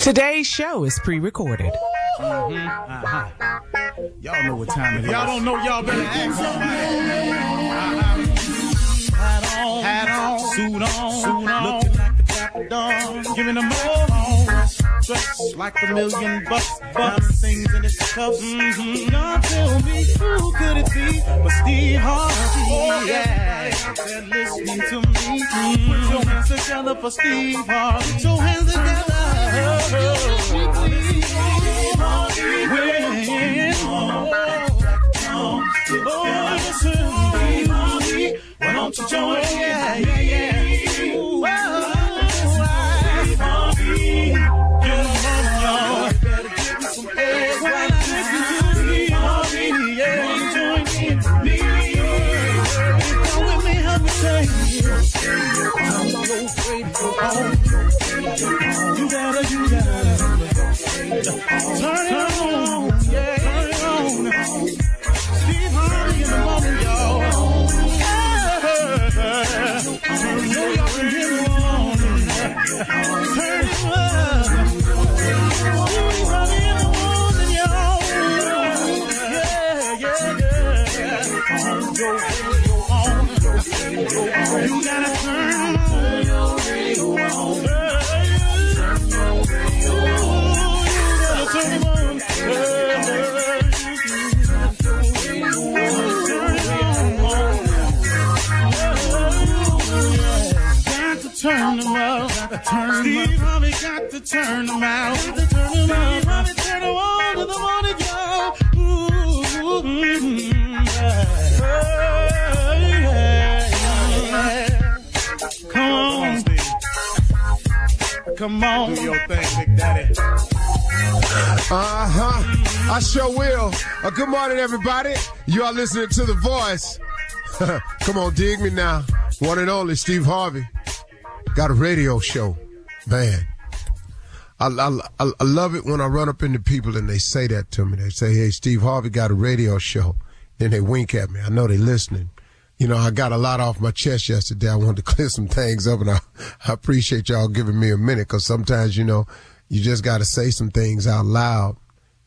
Today's show is pre recorded. Mm-hmm. Uh-huh. Y'all know what time it is. Y'all don't know, y'all better ask somebody. Hat on, hat on, suit on, suit on. Looking like a dapper dog, giving them all dressed like a million bucks, bucks things in its cuffs. Mm-hmm. Y'all tell me who could it be but Steve Harvey? Oh, yeah. Out there listening to me. Mm-hmm. Put your hands together for Steve Harvey. Put your hands together. Oh, Why don't you join? Yeah, yeah, yeah. Turn it to turn them out. Turn them out, Harvey turn them on to the morning, y'all. Ooh, mm, yeah. Yeah, yeah. Come on, Come on. Do your thing, Big Daddy. Uh huh. I sure will. Uh, good morning, everybody. You are listening to The Voice. Come on, dig me now. One and only Steve Harvey. Got a radio show. Man. I, I, I love it when I run up into people and they say that to me. They say, hey, Steve Harvey got a radio show. Then they wink at me. I know they're listening. You know, I got a lot off my chest yesterday. I wanted to clear some things up and I, I appreciate y'all giving me a minute because sometimes, you know, you just got to say some things out loud,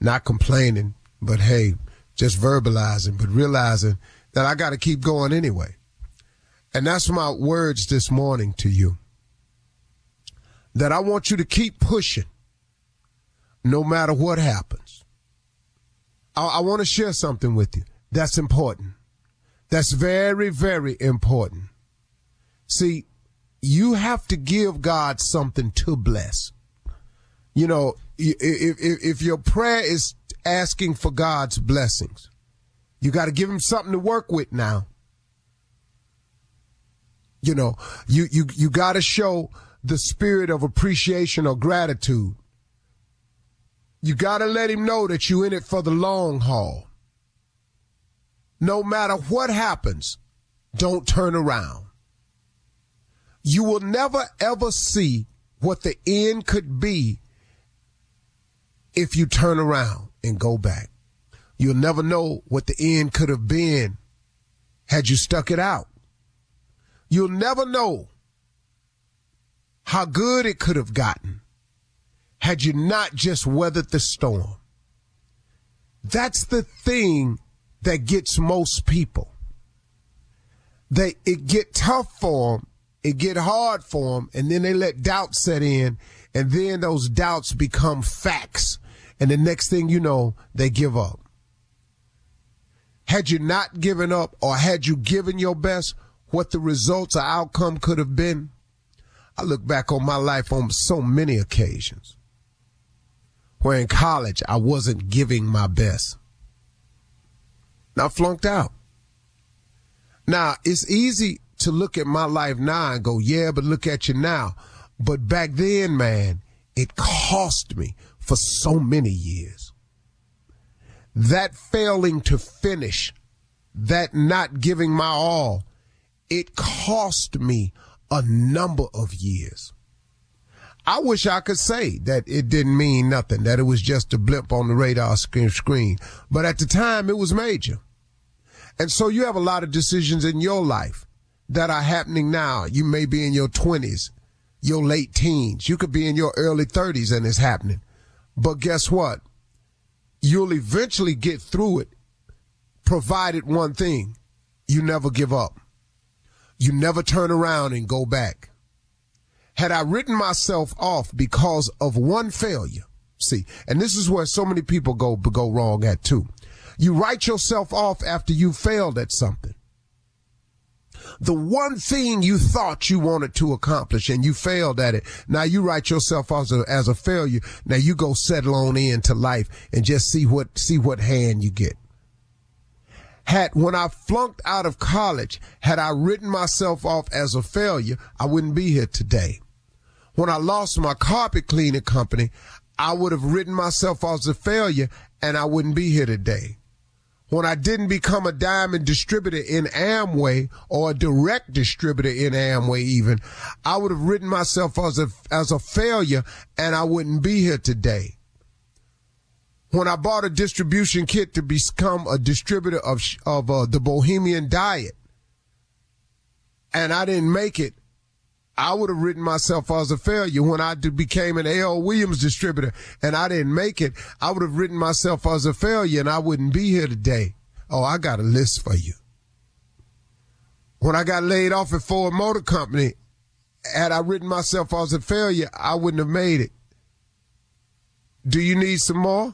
not complaining, but hey, just verbalizing, but realizing that I got to keep going anyway. And that's my words this morning to you. That I want you to keep pushing no matter what happens. I, I want to share something with you that's important. That's very, very important. See, you have to give God something to bless. You know, if, if, if your prayer is asking for God's blessings, you got to give him something to work with now. You know, you, you, you got to show the spirit of appreciation or gratitude. You got to let him know that you're in it for the long haul. No matter what happens, don't turn around. You will never ever see what the end could be if you turn around and go back. You'll never know what the end could have been had you stuck it out. You'll never know how good it could have gotten had you not just weathered the storm. That's the thing that gets most people. They it get tough for them, it get hard for them, and then they let doubt set in, and then those doubts become facts, and the next thing you know, they give up. Had you not given up, or had you given your best, what the results or outcome could have been. I look back on my life on so many occasions where in college I wasn't giving my best. Now flunked out. Now it's easy to look at my life now and go, yeah, but look at you now. But back then, man, it cost me for so many years. That failing to finish, that not giving my all, it cost me a number of years. I wish I could say that it didn't mean nothing, that it was just a blip on the radar screen. But at the time, it was major. And so you have a lot of decisions in your life that are happening now. You may be in your 20s, your late teens. You could be in your early 30s and it's happening. But guess what? You'll eventually get through it, provided one thing you never give up. You never turn around and go back. Had I written myself off because of one failure, see, and this is where so many people go go wrong at too. You write yourself off after you failed at something. The one thing you thought you wanted to accomplish and you failed at it. Now you write yourself off as a, as a failure. Now you go settle on into life and just see what, see what hand you get had when I flunked out of college, had I written myself off as a failure, I wouldn't be here today. When I lost my carpet cleaning company, I would have written myself off as a failure and I wouldn't be here today. When I didn't become a diamond distributor in Amway or a direct distributor in Amway even, I would have written myself as a, as a failure and I wouldn't be here today when I bought a distribution kit to become a distributor of of uh, the Bahamian Diet, and I didn't make it, I would have written myself as a failure. When I became an A.L. Williams distributor and I didn't make it, I would have written myself as a failure, and I wouldn't be here today. Oh, I got a list for you. When I got laid off at Ford Motor Company, had I written myself as a failure, I wouldn't have made it. Do you need some more?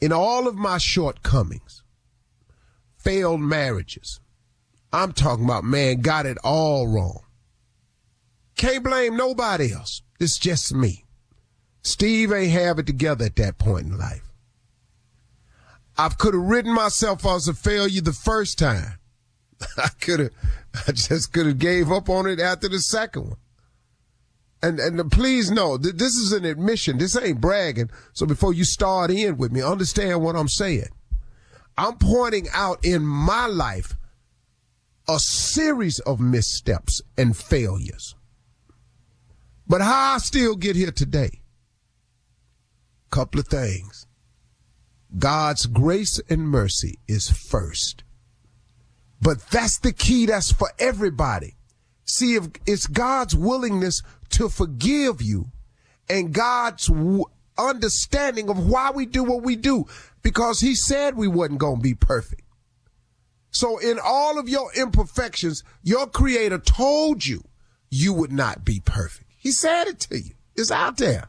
in all of my shortcomings, failed marriages, I'm talking about, man, got it all wrong. Can't blame nobody else. It's just me. Steve ain't have it together at that point in life. I could have written myself as a failure the first time. I could have, I just could have gave up on it after the second one and and please know that this is an admission. This ain't bragging. So before you start in with me, understand what I'm saying. I'm pointing out in my life a series of missteps and failures. But how I still get here today? Couple of things. God's grace and mercy is first. But that's the key. That's for everybody. See, if it's God's willingness to forgive you and God's w- understanding of why we do what we do because he said we wasn't going to be perfect. So in all of your imperfections, your creator told you you would not be perfect. He said it to you. It's out there.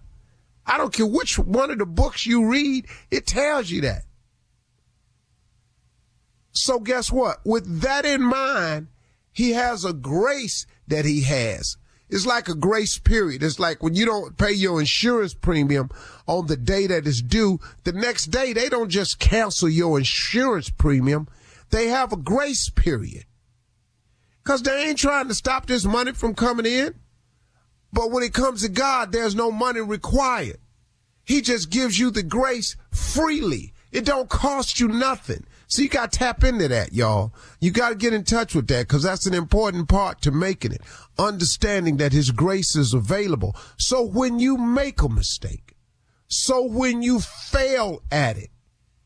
I don't care which one of the books you read, it tells you that. So guess what? With that in mind, he has a grace that he has. It's like a grace period. It's like when you don't pay your insurance premium on the day that is due, the next day they don't just cancel your insurance premium. They have a grace period. Cause they ain't trying to stop this money from coming in. But when it comes to God, there's no money required. He just gives you the grace freely. It don't cost you nothing. So you got to tap into that, y'all. You got to get in touch with that because that's an important part to making it. Understanding that his grace is available. So when you make a mistake, so when you fail at it,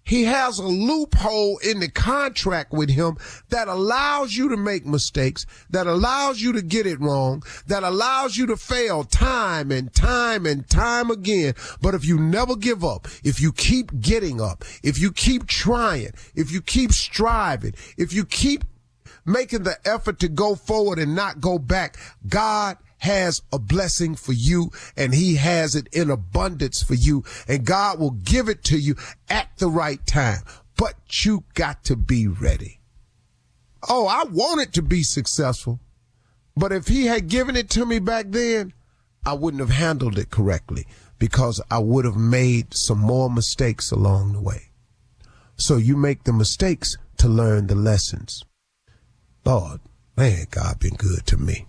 he has a loophole in the contract with him that allows you to make mistakes, that allows you to get it wrong, that allows you to fail time and time and time again. But if you never give up, if you keep getting up, if you keep trying, if you keep striving, if you keep making the effort to go forward and not go back, God has a blessing for you and he has it in abundance for you and God will give it to you at the right time. But you got to be ready. Oh, I want it to be successful. But if he had given it to me back then, I wouldn't have handled it correctly because I would have made some more mistakes along the way. So you make the mistakes to learn the lessons. Lord, man, God been good to me.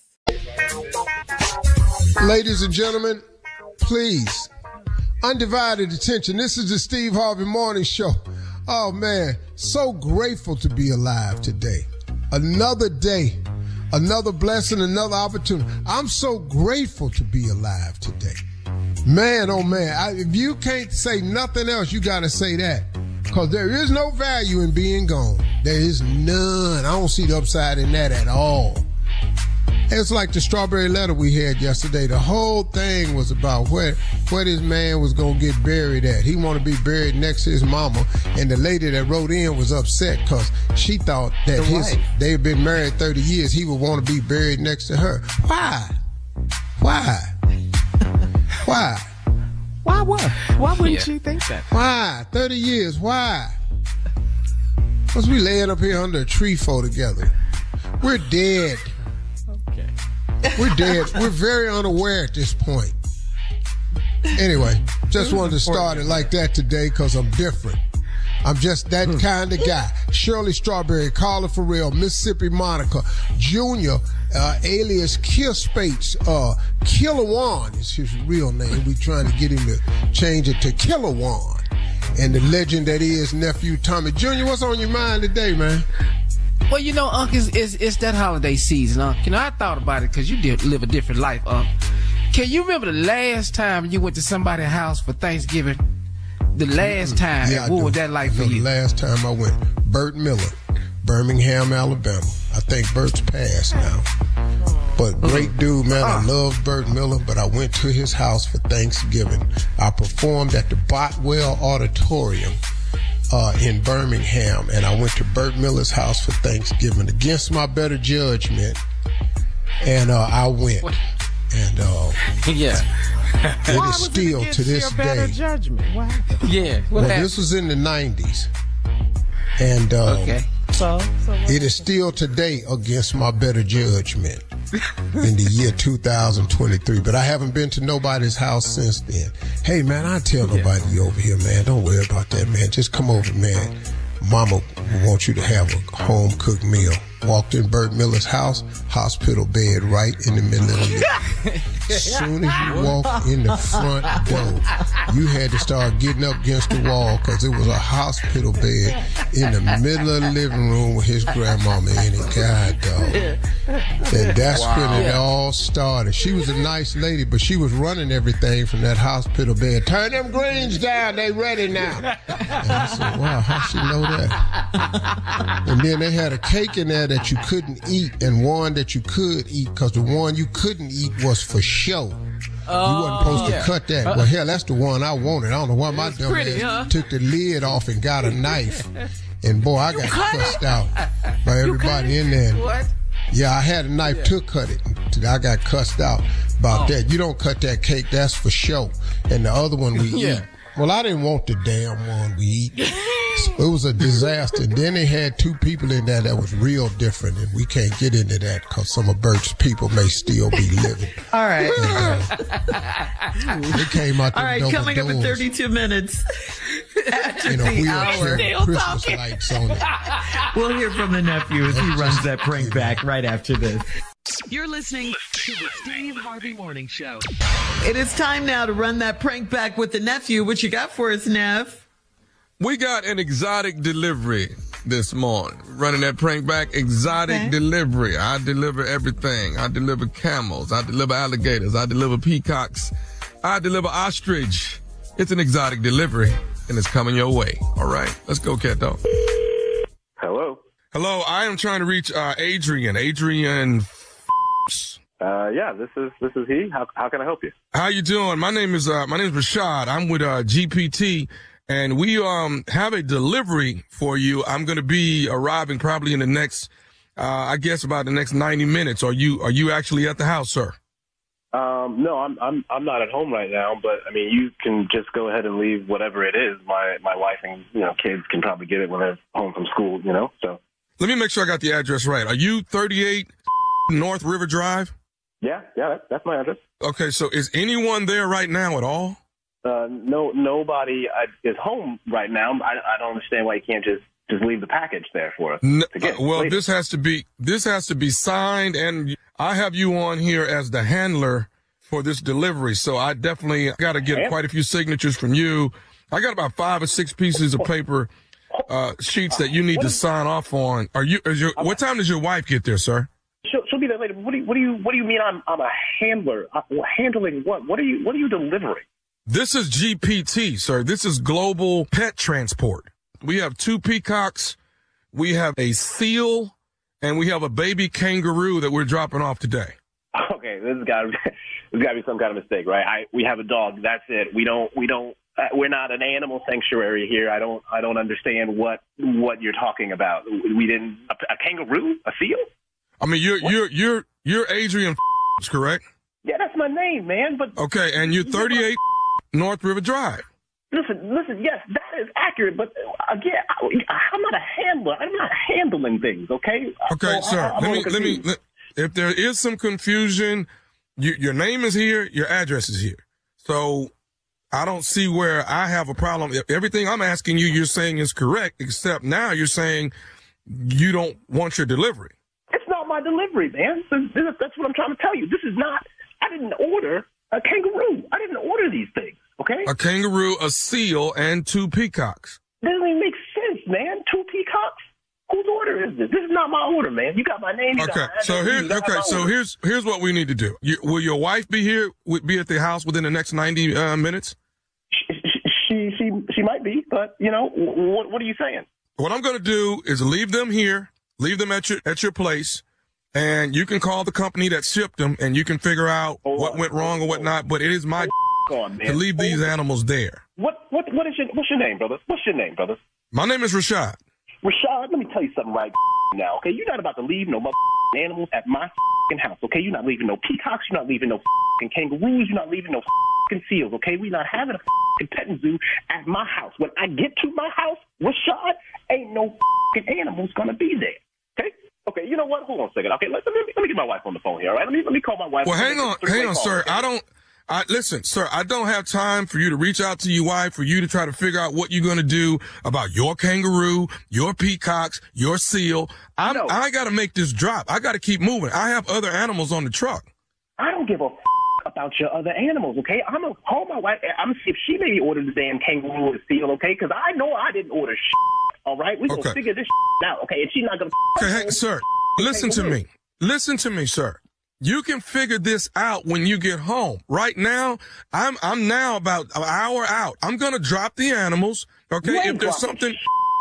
Ladies and gentlemen, please, undivided attention. This is the Steve Harvey Morning Show. Oh man, so grateful to be alive today. Another day, another blessing, another opportunity. I'm so grateful to be alive today. Man, oh man, I, if you can't say nothing else, you got to say that. Because there is no value in being gone. There is none. I don't see the upside in that at all. It's like the strawberry letter we had yesterday. The whole thing was about where where this man was gonna get buried at. He wanted to be buried next to his mama, and the lady that wrote in was upset because she thought that The his wife. they had been married 30 years. He would want to be buried next to her. Why? Why? Why? Why what? Why wouldn't you think that? Why? 30 years. Why? Because we laying up here under a tree for together. We're dead. We're dead. We're very unaware at this point. Anyway, just wanted to start it like that today because I'm different. I'm just that kind of guy. Shirley Strawberry, Carla Ferrell, Mississippi Monica, Junior, uh, alias Kill Spates, uh, Killawan is his real name. We trying to get him to change it to Killer Killawan. And the legend that is nephew Tommy Junior. What's on your mind today, man? Well, you know, Unc, it's, it's, it's that holiday season, Unc. You know, I thought about it because you did live a different life, Unc. Can you remember the last time you went to somebody's house for Thanksgiving the last time. Yeah, what do. was that like for you? The last time I went, Burt Miller, Birmingham, Alabama. I think Burt's passed now. But uh-huh. great dude, man. I uh-huh. love Burt Miller, but I went to his house for Thanksgiving. I performed at the Boutwell Auditorium uh, in Birmingham, and I went to Burt Miller's house for Thanksgiving against my better judgment, and uh, I went. And uh, yeah. it is still to this day. judgment. What happened? Yeah. What Well, happened? this was in the 90s. And um, okay. So, so it is still today against my better judgment in the year 2023. But I haven't been to nobody's house since then. Hey, man, I tell nobody you over here, man. Don't worry about that, man. Just come over, man. Mama wants you to have a home cooked meal. Walked in Burt Miller's house, hospital bed right in the middle of the living. As soon as you walked in the front door, you had to start getting up against the wall because it was a hospital bed in the middle of the living room with his grandmama in it. God, dog. And that's when it all started. She was a nice lady, but she was running everything from that hospital bed. Turn them greens down. They ready now. And I said, wow, how she know that? And then they had a cake in there that you couldn't eat and one that you could eat because the one you couldn't eat was for show. you wasn't supposed to cut that. Well, hell, that's the one I wanted. I don't know why my dumb pretty, ass huh? took the lid off and got a knife. And boy, I got cussed out by everybody in there. What? Yeah, I had a knife to cut it. I got cussed out about Oh. that. You don't cut that cake, that's for show. And the other one we Yeah. eat. Well, I didn't want the damn one we eat. So it was a disaster. And then they had two people in there that was real different, and we can't get into that because some of Burt's people may still be living. All right. They came out All right, the right, double coming up in 32 minutes after in a the hour. Christmas lights on it. We'll hear from the nephew as he runs that prank back right after this. You're listening to the Steve Harvey Morning Show. It is time now to run that prank back with the nephew. What you got for us, Nev? We got an exotic delivery this morning. Running that prank back, exotic Okay. delivery. I deliver everything. I deliver camels. I deliver alligators. I deliver peacocks. I deliver ostrich. It's an exotic delivery and it's coming your way. All right. Let's go, cat dog. Hello. Hello. I am trying to reach uh, Adrian. Adrian. Uh, yeah, this is this is he. How how can I help you? How you doing? My name is uh, my name is Rashad. I'm with uh, GPT, and we um have a delivery for you. I'm going to be arriving probably in the next, uh, I guess about the next 90 minutes. Are you are you actually at the house, sir? Um, no, I'm I'm I'm not at home right now, but I mean, you can just go ahead and leave whatever it is. My my wife and you know kids can probably get it when they're home from school. You know, so Let me make sure I got the address right. Are you 38 North River Drive? yeah, yeah, that, that's my address. Okay, so is anyone there right now at all? Uh, no, nobody uh, is home right now. I I don't understand why you can't just just leave the package there for us. N- to get uh, well, later. this has to be this has to be signed, and I have you on here as the handler for this delivery. So I definitely got to get quite a few signatures from you. I got about five or six pieces of paper uh, sheets that you need to sign off on. Are you? Is your what time does your wife get there, sir? She'll, she'll be there later. What do you what do you what do you mean? I'm I'm a handler. Uh, handling what? What are you what are you delivering? This is GPT, sir. This is global pet transport. We have two peacocks, we have a seal, and we have a baby kangaroo that we're dropping off today. Okay, this has got to be there's got to be some kind of mistake, right? I we have a dog. That's it. We don't we don't uh, we're not an animal sanctuary here. I don't I don't understand what what you're talking about. We didn't a, a kangaroo, a seal. I mean, you're you're you're you're Adrian, correct? Yeah, that's my name, man. But Okay, and you're 38 North River Drive. listen, listen. Yes, that is accurate. But again, I, I'm not a handler. I'm not handling things. Okay. Okay, So, sir. I, I'm let me let me. if there is some confusion, you, your name is here, your address is here. So I don't see where I have a problem. If Everything I'm asking you, you're saying is correct, except now you're saying you don't want your delivery. It's not my delivery, man. That's what I'm trying to tell you. This is not. I didn't order a kangaroo. I didn't order these things. Okay. A kangaroo, a seal, and two peacocks. Doesn't even make sense, man. Two peacocks. Whose order is this? This is not my order, man. You got my name. Okay, so here, okay, so order. here's here's what we need to do. You, will your wife be here? Would be at the house within the next ninety uh, minutes? she, she she she might be, but you know, what what are you saying? What I'm going to do is leave them here, leave them at your at your place, and you can call the company that shipped them, and you can figure out what went wrong or what not. But it is my on, man. to leave these animals there. What what what is your what's your name, brother? What's your name, brother? My name is Rashad. Rashad, let me tell you something right now, okay? You're not about to leave no motherfucking animals at my fucking house, okay? You're not leaving no peacocks, you're not leaving no fucking kangaroos, you're not leaving no fucking seals, okay? We're not having a fucking petting zoo at my house. When I get to my house, Rashad, ain't no fucking animals gonna be there, okay? Okay, you know what? Hold on a second. Okay, let, let, me, let me get my wife on the phone here, all right? Let me, let me call my wife. Well, hang on, hang on, sir. I don't. I listen, sir. I don't have time for you to reach out to your wife for you to try to figure out what you're going to do about your kangaroo, your peacocks, your seal. I'm, I got to make this drop. I got to keep moving. I have other animals on the truck. I don't give a f- about your other animals, okay? I'm gonna call my wife. Eh, I'm gonna see if she maybe ordered the damn kangaroo or seal, okay? Because I know I didn't order shit. All right, we gonna figure this out, okay? And she's not gonna. Okay, hey, sir, listen to me. Listen to me, sir. You can figure this out when you get home. Right now, I'm I'm now about an hour out. I'm gonna drop the animals. Okay, if there's something,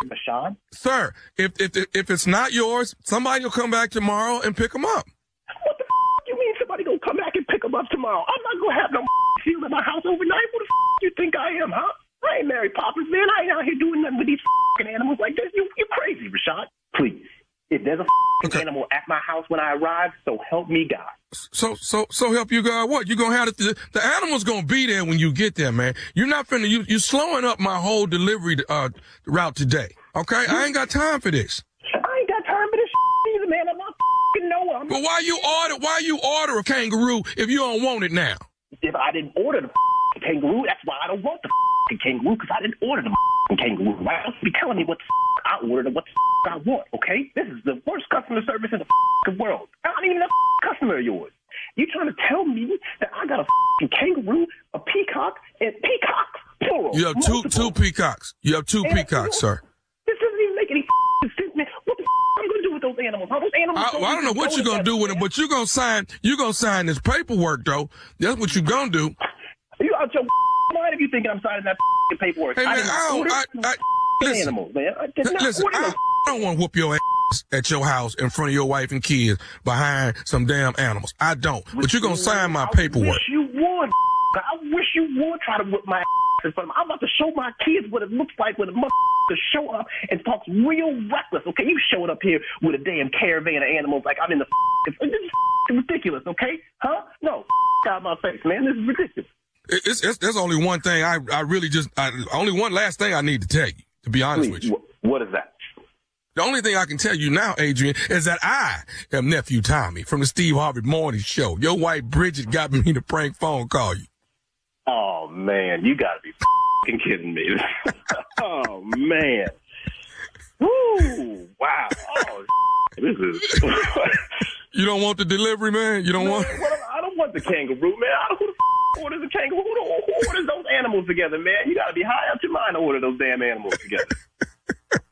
Bashan. sir, if if if it's not yours, somebody will come back tomorrow and pick them up. What the f- you mean somebody gonna come back and pick them up tomorrow? I'm not gonna have no seal in my house overnight. What the f- you think I am, huh? I ain't Mary Poppins, man. I ain't out here doing nothing with these f***ing animals like this. You, you crazy, Rashad. Please. If there's a f***ing animal at my house when I arrive, so help me God. So so so help you God. What you gonna have the the animal's gonna be there when you get there, man. You're not finna you you're slowing up my whole delivery uh route today. Okay, I ain't got time for this. I ain't got time for this either, man. I'm not f***ing Noah. I'm But why you order why you order a kangaroo if you don't want it now? if I didn't order the f***ing kangaroo, that's why I don't want the f***ing kangaroo, because I didn't order the kangaroo. Why else be telling me what the I ordered and what the I want, okay? This is the worst customer service in the world. I'm not even a customer of yours. You trying to tell me that I got a kangaroo, a peacock, and peacocks, plural. You have two two peacocks. You have two And- peacocks, sir. This doesn't even make any sense, man. What the I'm going to do with those animals? Huh? Those animals I, well, I don't know what you're gonna do with it, but you're gonna sign you're gonna sign this paperwork though. That's what you're gonna do. You out your mind if you thinking I'm signing that f***ing paperwork. Hey man, did not I don't order I, I listen, animals, man. I did not listen, order I, I don't want to whoop your ass at your house in front of your wife and kids behind some damn animals. I don't. But you're gonna sign my I paperwork. wish you would. I wish you would try to whip my ass in front of me. I'm about to show my kids what it looks like when a motherfucker show up and talks real reckless. Okay, you showing up here with a damn caravan of animals like I'm in the. This is ridiculous. Okay, huh? No, out of my face, man. This is ridiculous. It- It's, it's, there's only one thing I, I really just, I, only one last thing I need to tell you, to be honest with you. What is that? The only thing I can tell you now, Adrian, is that I am nephew Tommy from the Steve Harvey Morning Show. Your wife Bridget got me to prank phone call you. Oh man, you gotta be fing kidding me. oh man. Woo! Wow. Oh, this is. You don't want the delivery, man? You don't want? What, I don't want the kangaroo, man. I don't, who the f- orders a kangaroo? Who, who orders those animals together, man? You gotta be high up your mind to order those damn animals together.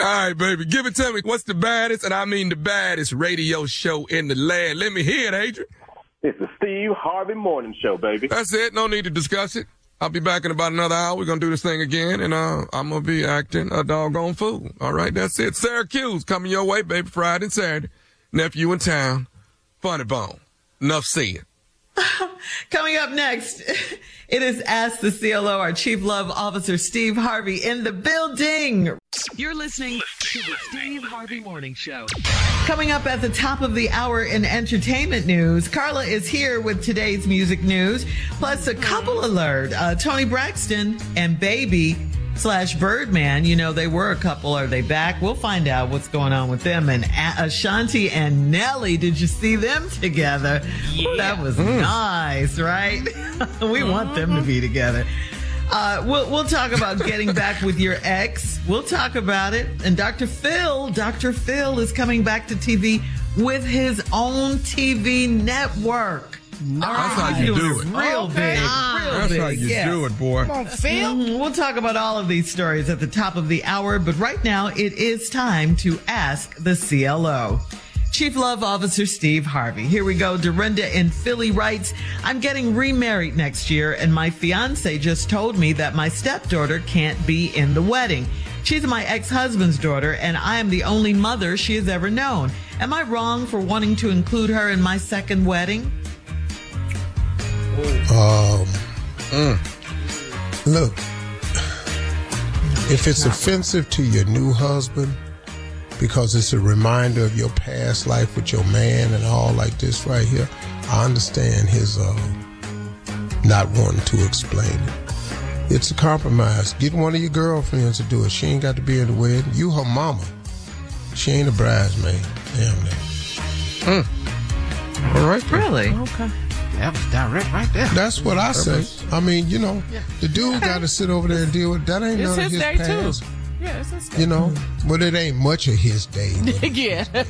All right, baby. Give it to me. What's the baddest, and I mean the baddest radio show in the land? Let me hear it, Adrian. It's the Steve Harvey Morning Show, baby. That's it. No need to discuss it. I'll be back in about another hour. We're gonna do this thing again, and uh, I'm gonna be acting a doggone fool. All right, that's it. Syracuse coming your way, baby. Friday and Saturday. Nephew in town. Funny bone. Enough said. Coming up next, it is Ask the CLO, our Chief Love Officer Steve Harvey in the building. You're listening to the Steve Harvey Morning Show. Coming up at the top of the hour in entertainment news, Carla is here with today's music news, plus a couple alert. Uh, Toni Braxton and Baby slash Birdman, you know, they were a couple. Are they back? We'll find out what's going on with them. And Ashanti and Nelly, did you see them together? Ooh, that was nice, right? we want them to be together. Uh, we'll, we'll talk about getting back with your ex. We'll talk about it. And Dr. Phil, Dr. Phil is coming back to TV with his own TV network. That's how you do it. Real big. Real That's big. how you yes. do it, boy. Come on, feel. Mm, we'll talk about all of these stories at the top of the hour, but right now it is time to ask the CLO. Chief Love Officer Steve Harvey. Here we go. Dorinda in Philly writes, I'm getting remarried next year, and my fiance just told me that my stepdaughter can't be in the wedding. She's my ex-husband's daughter, and I am the only mother she has ever known. Am I wrong for wanting to include her in my second wedding? Um, look, if it's offensive to your new husband because it's a reminder of your past life with your man and all like this right here, I understand his uh, not wanting to explain it. It's a compromise. Get one of your girlfriends to do it. She ain't got to be in the wedding. You her mama. She ain't a bridesmaid. Damn that. All right. Really? Okay. That was direct right there. That's what I say. I mean, you know, the dude got to sit over there and deal with that. Ain't It's none of his his day, too. Yeah, it's his You know, but it ain't much of his day. but yeah. a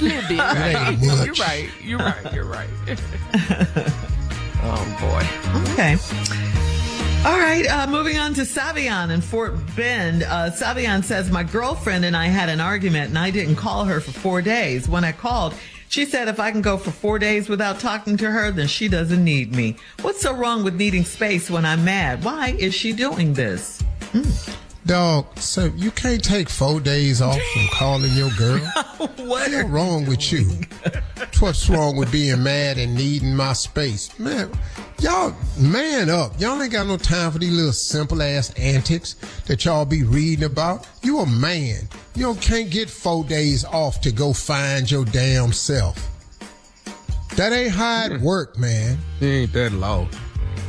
little bit. It ain't You're right. You're right. You're right. oh boy. Okay. All right, uh, moving on to Savion in Fort Bend. Uh, Savion says, My girlfriend and I had an argument and I didn't call her for four days. When I called, she said if I can go for four days without talking to her, then she doesn't need me. What's so wrong with needing space when I'm mad? Why is she doing this? Mm. Dog, so you can't take four days off from calling your girl? what What's wrong with you? What's wrong with being mad and needing my space? Man, y'all man up. Y'all ain't got no time for these little simple ass antics that y'all be reading about. You a man. You don't, can't get four days off to go find your damn self. That ain't how it work, man. He ain't that low.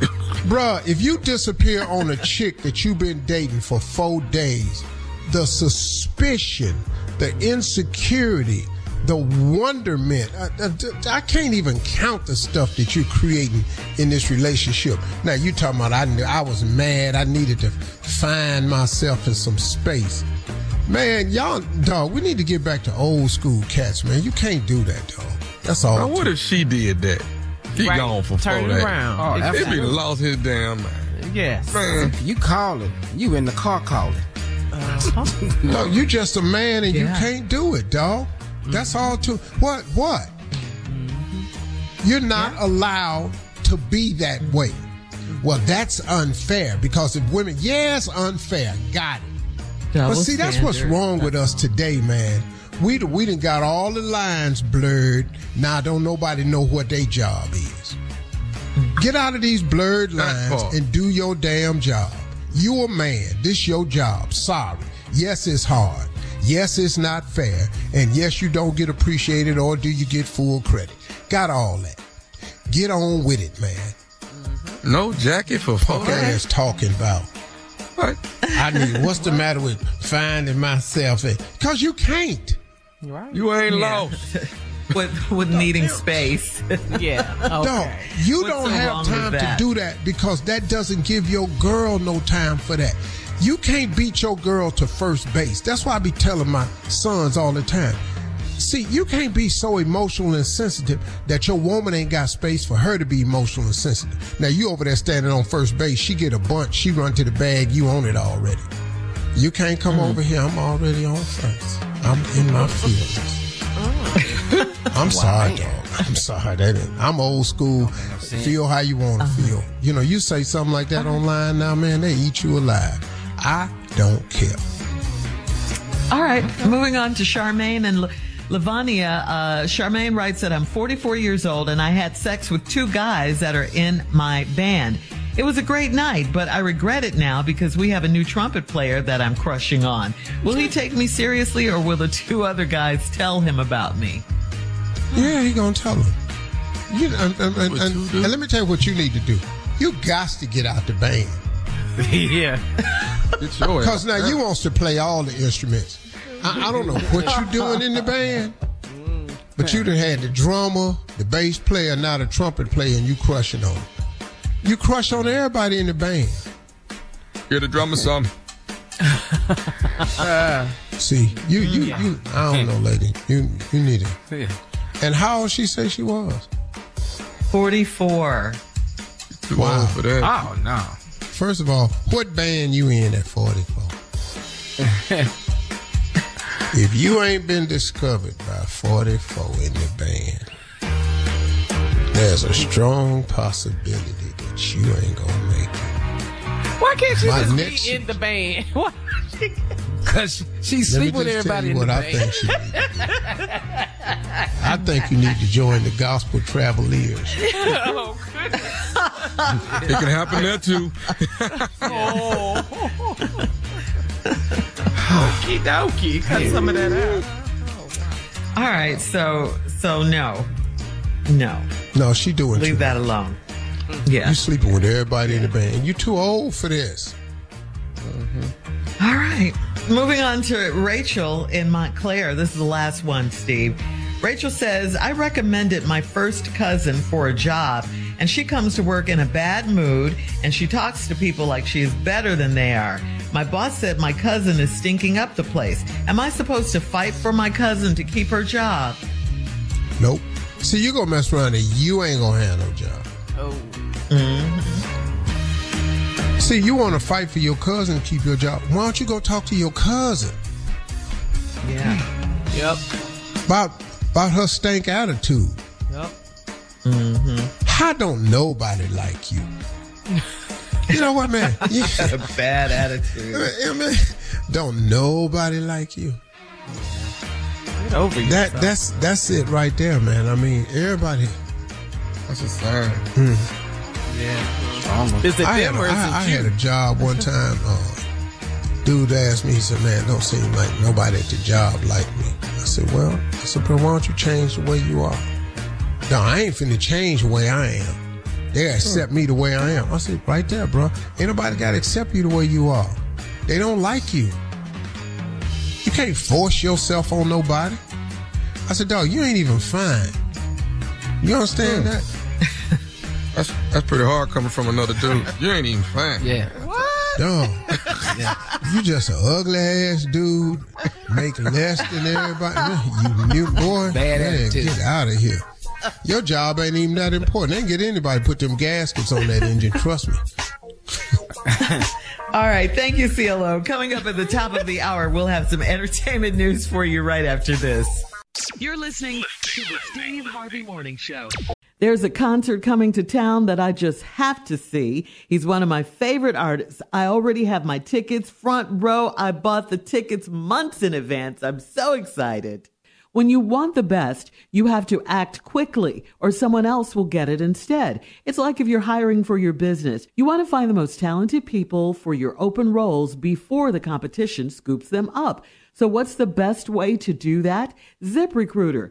Bruh, if you disappear on a chick that you've been dating for four days, the suspicion, the insecurity, the wonderment, uh, uh, I, I- I can't even count the stuff that you're creating in this relationship. Now, you talking about I, knew- I was mad, I needed to find myself in some space. Man, y'all, dog, we need to get back to old school cats, man. You can't do that, dog. That's all. Now, what if she did that? He Right. gone for Turn four it days. around. Oh, Exactly. he be lost his damn mind. Yes. Man, You calling. You in the car calling. Uh-huh. No, you just a man and you can't do it, dog. That's mm-hmm. all too. what what? Mm-hmm. You're not allowed to be that way. Well, that's unfair because if women, yes, unfair, got it. Double but see, that's what's wrong with us today, man. We we done got all the lines blurred. Now don't nobody know what their job is. Get out of these blurred lines and do your damn job. You a man. This your job. Sorry. Yes, it's hard. Yes, it's not fair. And yes, you don't get appreciated or do you get full credit. Got all that. Get on with it, man. no jacket for four Fuck ass talking about. What? I need, what's the matter with finding myself? Because you can't. You ain't Yeah. lost. with with needing space. Yeah. No, you What's don't so have time to do that because that doesn't give your girl no time for that. You can't beat your girl to first base. That's why I be telling my sons all the time. See, you can't be so emotional and sensitive that your woman ain't got space for her to be emotional and sensitive. Now you over there standing on first base, she get a bunch, she run to the bag, you own it already. You can't come mm. over here. I'm already on first. I'm in my feelings. Oh. I'm sorry, dog. I'm sorry. That ain't- I'm old school. Feel how you want to uh-huh. feel. You know, you say something like that uh-huh. online now, man, they eat you alive. I don't care. All right, moving on to Charmaine and Lavania. Uh, Charmaine writes that I'm 44 years old and I had sex with two guys that are in my band. It was a great night, but I regret it now because we have a new trumpet player that I'm crushing on. Will he take me seriously or will the two other guys tell him about me? Yeah, he gonna tell him. You and, and, and, and- and let me tell you what you need to do. You got to get out the band yeah. Because now you wants to play all the instruments. I, I don't know what you doing in the band, but you done had the drummer, the bass player, now the trumpet player, and you crushing on. 'em. You crush on everybody in the band. Get the drummer some. See, you, you, mm. you. I don't know, lady. You, you need it. Yeah. And how old she say she was? 44. Too Wow. old for that. Oh no. First of all, what band you in at 44? If you ain't been discovered by 44 in the band, there's a strong possibility that you ain't gonna make it. Why can't she My just next- be in the band? Why? Because she Let me sleep with just tell everybody you in what the I band. think she I think you need to join the Gospel Travelers. oh, goodness. It can happen there too. oh. Okie dokie. Cut some of that out. All right, so so no, no, No, she doing leave too that much. alone. Yeah. You sleeping with everybody in the band. You too old for this. All right. Moving on to Rachel in Montclair. This is the last one, Steve. Rachel says, I recommended my first cousin for a job, and she comes to work in a bad mood, and she talks to people like she is better than they are. My boss said my cousin is stinking up the place. Am I supposed to fight for my cousin to keep her job? Nope. See, you gonna mess around and you ain't gonna have no job. Oh. See, you want to fight for your cousin to keep your job. Why don't you go talk to your cousin Yeah. Yep. about about her stank attitude? Yep. Mm-hmm. I don't nobody like you? You know what, man? Yeah. A bad attitude. Yeah, man. Don't nobody like you. Get over That yourself. that's that's it right there, man. I mean, everybody. That's a sign. Is it I, had, them a- or is I, it I you? had a job one time. Uh, dude asked me, he said, "Man, don't seem like nobody at the job like me." I said, "Well, I said, but why don't you change the way you are?" No, I ain't finna change the way I am. They accept me the way I am. I said, right there, bro. Ain't nobody got to accept you the way you are. They don't like you. You can't force yourself on nobody. I said, dog, you ain't even fine. You understand hmm. that? That's that's pretty hard coming from another dude. You ain't even fine. Yeah. What? Dog. You just an ugly ass dude. Make less than everybody. You mute boy. Bad man, attitude. Get out of here. Your job ain't even that important. They ain't get anybody to put them gaskets on that engine. Trust me. All right. Thank you, CLO. Coming up at the top of the hour, we'll have some entertainment news for you right after this. You're listening to the Steve Harvey Morning Show. There's a concert coming to town that I just have to see. He's one of my favorite artists. I already have my tickets front row. I bought the tickets months in advance. I'm so excited. When you want the best, you have to act quickly or someone else will get it instead. It's like if you're hiring for your business. You want to find the most talented people for your open roles before the competition scoops them up. So what's the best way to do that? ZipRecruiter.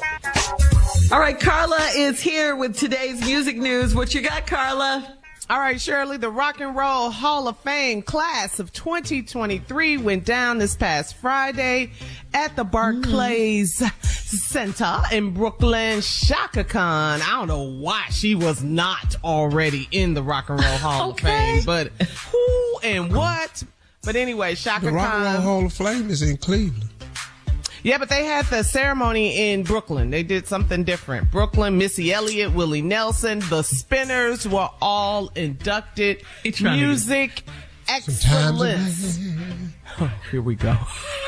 All right, Carla is here with today's music news. What you got, Carla? All right, Shirley, the Rock and Roll Hall of Fame class of 2023 went down this past Friday at the Barclays Center in Brooklyn. Chaka Khan. I don't know why she was not already in the Rock and Roll Hall Okay. of Fame, but who and what? But anyway, Chaka The Rock and Roll Hall of Fame is in Cleveland. Yeah, but they had the ceremony in Brooklyn. They did something different. Brooklyn, Missy Elliott, Willie Nelson, the Spinners were all inducted. He trying to- Music excellence. Oh, here we go.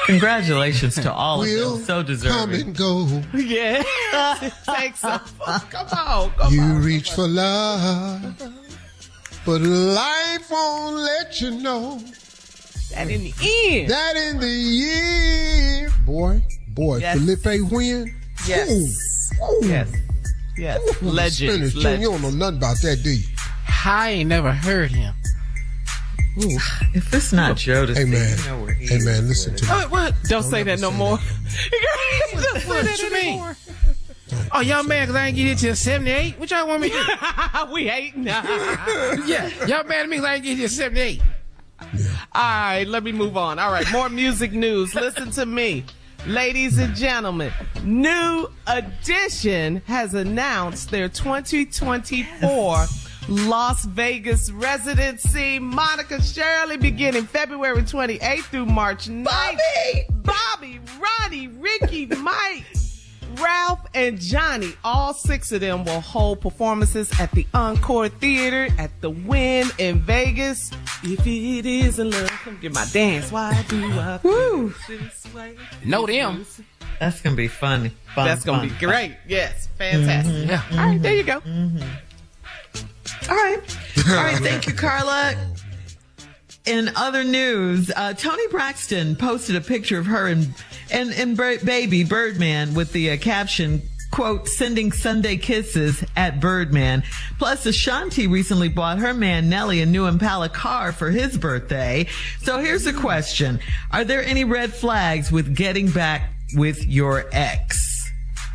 Congratulations to all of We'll them. So deserving. come and go. Yeah. Take some. Come on. Come You on. reach for love, but life won't let you know And in the end. that in the end, boy, boy, Yes. Felipe win. Yes. Ooh, ooh. Yes. Yes. Ooh, Legend. Spanish, Junior, You don't know nothing about that, do you? I ain't never heard him. If it's not Joe Hey man, you know where he hey is. man, listen to me. What? What? Don't, say that no more. Oh, don't say What that you mean? anymore. Oh, y'all mad because I ain't get here till 78? What y'all want me to do? we hate now. yeah, y'all mad at me because I ain't get here till 78. All right, let me move on. All right, more music news. Listen to me. Ladies and gentlemen, New Edition has announced their 2024 Las Vegas residency. Monica Shirley beginning February 28th through March 9th. Bobby! Bobby, Ronnie, Ricky, Mike, Ralph, and Johnny. All six of them will hold performances at the Encore Theater at the Wynn in Vegas. If it isn't love, come get my dance. Why do I feel this way? Know them. That's gonna be fun. fun That's gonna fun, be fun. great. Yes, fantastic. Yeah. All right, there you go. All right. All right. Thank you, Carla. In other news, uh, Toni Braxton posted a picture of her and and, and baby Birdman with the uh, caption, quote, sending Sunday kisses at Birdman. Plus, Ashanti recently bought her man Nelly a new Impala car for his birthday. So here's the question. Are there any red flags with getting back with your ex?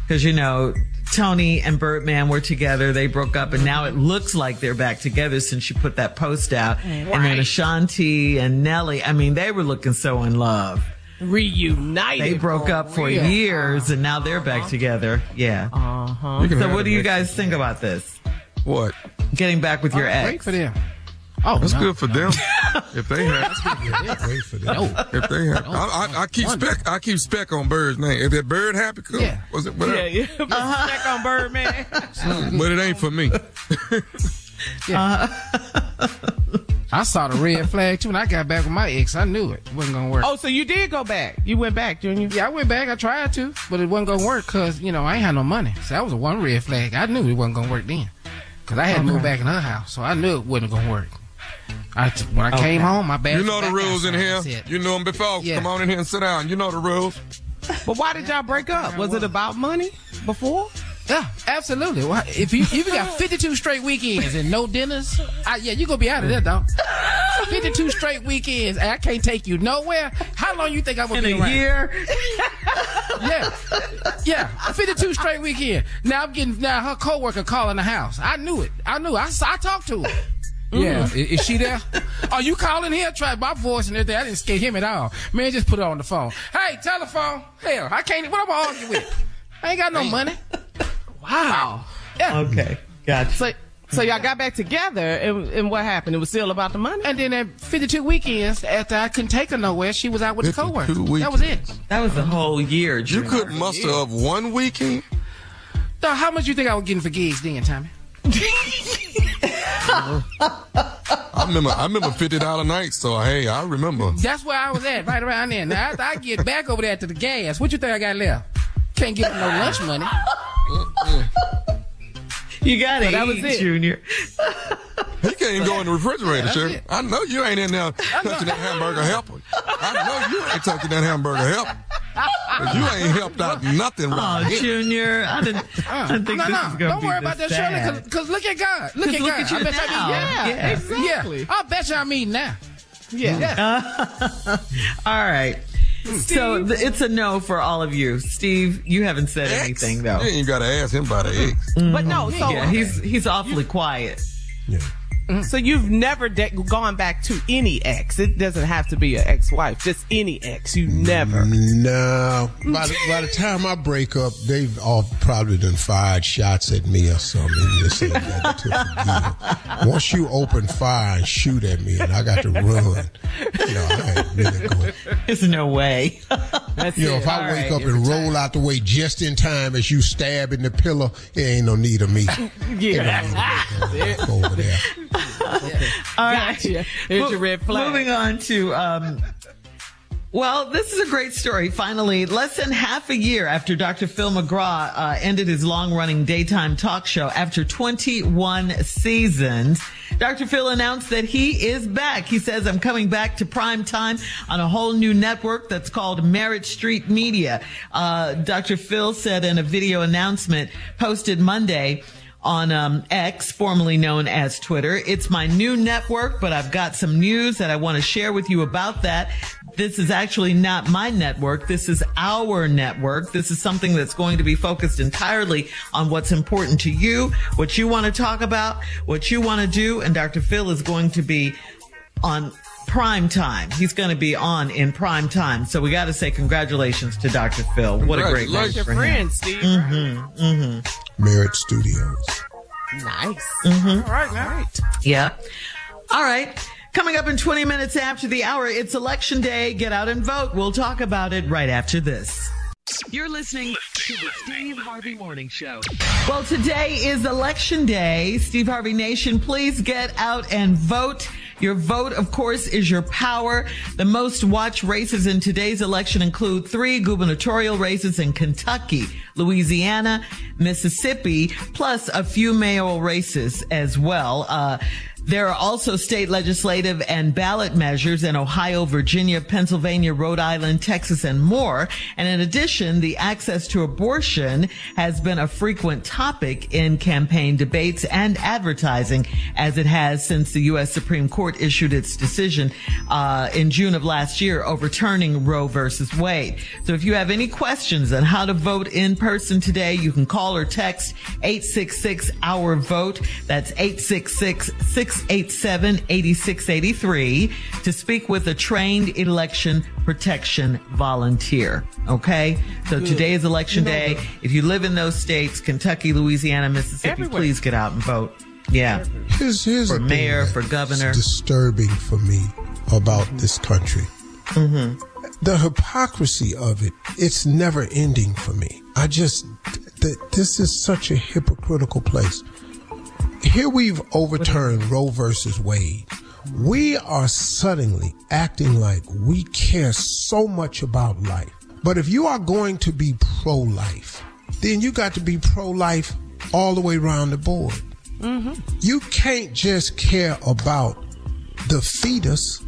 Because, you know, Toni and Birdman were together. They broke up and now it looks like they're back together since she put that post out. And then Ashanti and Nelly, I mean, they were looking so in love. Reunited. They broke up for real. years and now they're back together. Yeah. Uh-huh. So what do you guys think about this? What? Getting back with your Great ex? for them. Oh, That's no. good for them. if they have, Wait for that. No. if they have, I, I, I keep spec, I keep spec on Bird's name. If that Bird happy, cool. Yeah. Was it whatever? Yeah, yeah. Back on Birdman. But it ain't for me. I saw the red flag too when I got back with my ex. I knew it wasn't gonna work. oh, so you did go back. You went back, Junior. Yeah, I went back. I tried to, but it wasn't gonna work because you know I ain't had no money. So that was a one red flag. I knew it wasn't gonna work then because I had to move back in her house, so I knew it wasn't gonna work. I when I came home, my bag. You know the rules in here. You know them before. Yeah. Come on in here and sit down. You know the rules. But why did y'all break up? Was it about money before? Yeah, absolutely. Why- If you if you got 52 straight weekends and no dinners, I, yeah, you gonna be out of there, dog. 52 straight weekends, and I can't take you nowhere. How long you think I'm gonna In be a around? year? Yeah, yeah, 52 straight weekend. Now I'm getting now her coworker calling the house. I knew it. I knew. I, I talked to her. Mm-hmm. Yeah, is, is she there? Are you calling here? Try my voice and everything. I didn't scare him at all. Man, just put her on the phone. Hey, telephone. Hell, I can't. What am I arguing with? I ain't got no money. Wow. Yeah. Okay. Gotcha. So, so y'all got back together, and, and what happened? It was still about the money. And then at 52 weekends, after I couldn't take her nowhere, she was out with the 52 coworker. That was it. That was a whole year. You couldn't muster up one weekend. So how much you think I was getting for gigs then, Tommy? I remember. I remember fifty dollar nights. So hey, I remember. That's where I was at, right around there. Now after I get back over there to the gas, what you think I got left? Can't get no lunch money. You got So that was it. Junior. He can't even go in the refrigerator, that's Shirley. it. I know you ain't in there touching that hamburger helper. I know you ain't touching that hamburger helper. 'Cause You ain't helped out nothing Oh, right here. Junior. I didn't, I uh, didn't think no, this no, was going to don't worry about that, Shirley, because look at God. Look at look God. at you I bet you now. I mean, Yeah, exactly. Yeah, I bet you I'm eating now. Yeah. Yeah. All right. So th- it's a no for all of you. Steve, you haven't said Ex? anything though. You ain't got to ask him about the eggs. But no, mm-hmm. so Yeah, he's he's awfully quiet. Yeah. Mm-hmm. so you've never de- gone back to any ex. It doesn't have to be an ex-wife, just any ex. You never. No. By the, by the time I break up, they've all probably done fired shots at me or something. Just ain't got to. Once you open fire and shoot at me and I got to run, you know, I ain't really going. There's no way. That's You know, it. if I All wake right. up and roll out the way just in time as you stab in the pillow, it ain't no need of me. Yeah. There. All right. Gotcha. Here's your red flag. Moving on to, um, well, this is a great story. Finally, less than half a year after Dr. Phil McGraw uh, ended his long running daytime talk show after 21 seasons, Dr. Phil announced that he is back. He says, I'm coming back to prime time on a whole new network that's called Merit Street Media. Uh, Dr. Phil said in a video announcement posted Monday, on um, X, formerly known as Twitter. It's my new network, but I've got some news that I want to share with you about that. This is actually not my network. This is our network. This is something that's going to be focused entirely on what's important to you, what you want to talk about, what you want to do. And Dr. Phil is going to be on prime time. He's going to be on in prime time. So we got to say congratulations to Dr. Phil. What a great Like night your for him. friend, Steve. Mm-hmm, mm-hmm. Merit Studios. Nice. Mm-hmm. All right, all right. Yeah. All right. Coming up in 20 minutes after the hour, it's election day. Get out and vote. We'll talk about it right after this. You're listening to the Steve Harvey Morning Show. Well, today is election day. Steve Harvey Nation, please get out and vote. Your vote, of course, is your power. The most watched races in today's election include three gubernatorial races in Kentucky, Louisiana, Mississippi, plus a few mayoral races as well. Uh, there are also state legislative and ballot measures in Ohio, Virginia, Pennsylvania, Rhode Island, Texas, and more. And in addition, the access to abortion has been a frequent topic in campaign debates and advertising, as it has since the U.S. Supreme Court issued its decision uh, in June of last year overturning Roe versus Wade. So if you have any questions on how to vote in person today, you can call or text 866 our vote. That's 866 687 8683 to speak with a trained election protection volunteer. Okay. So Good. today is election You know day. If you live in those states, Kentucky, Louisiana, Mississippi, Everywhere. please get out and vote. Yeah. Here's, here's For mayor, for governor. disturbing for me about this country. Mm-hmm. The hypocrisy of it, it's never ending for me. I just, th- this is such a hypocritical place. Here we've overturned Roe versus Wade. We are suddenly acting like we care so much about life. But if you are going to be pro life, then you got to be pro life all the way around the board. Mm-hmm. You can't just care about the fetus.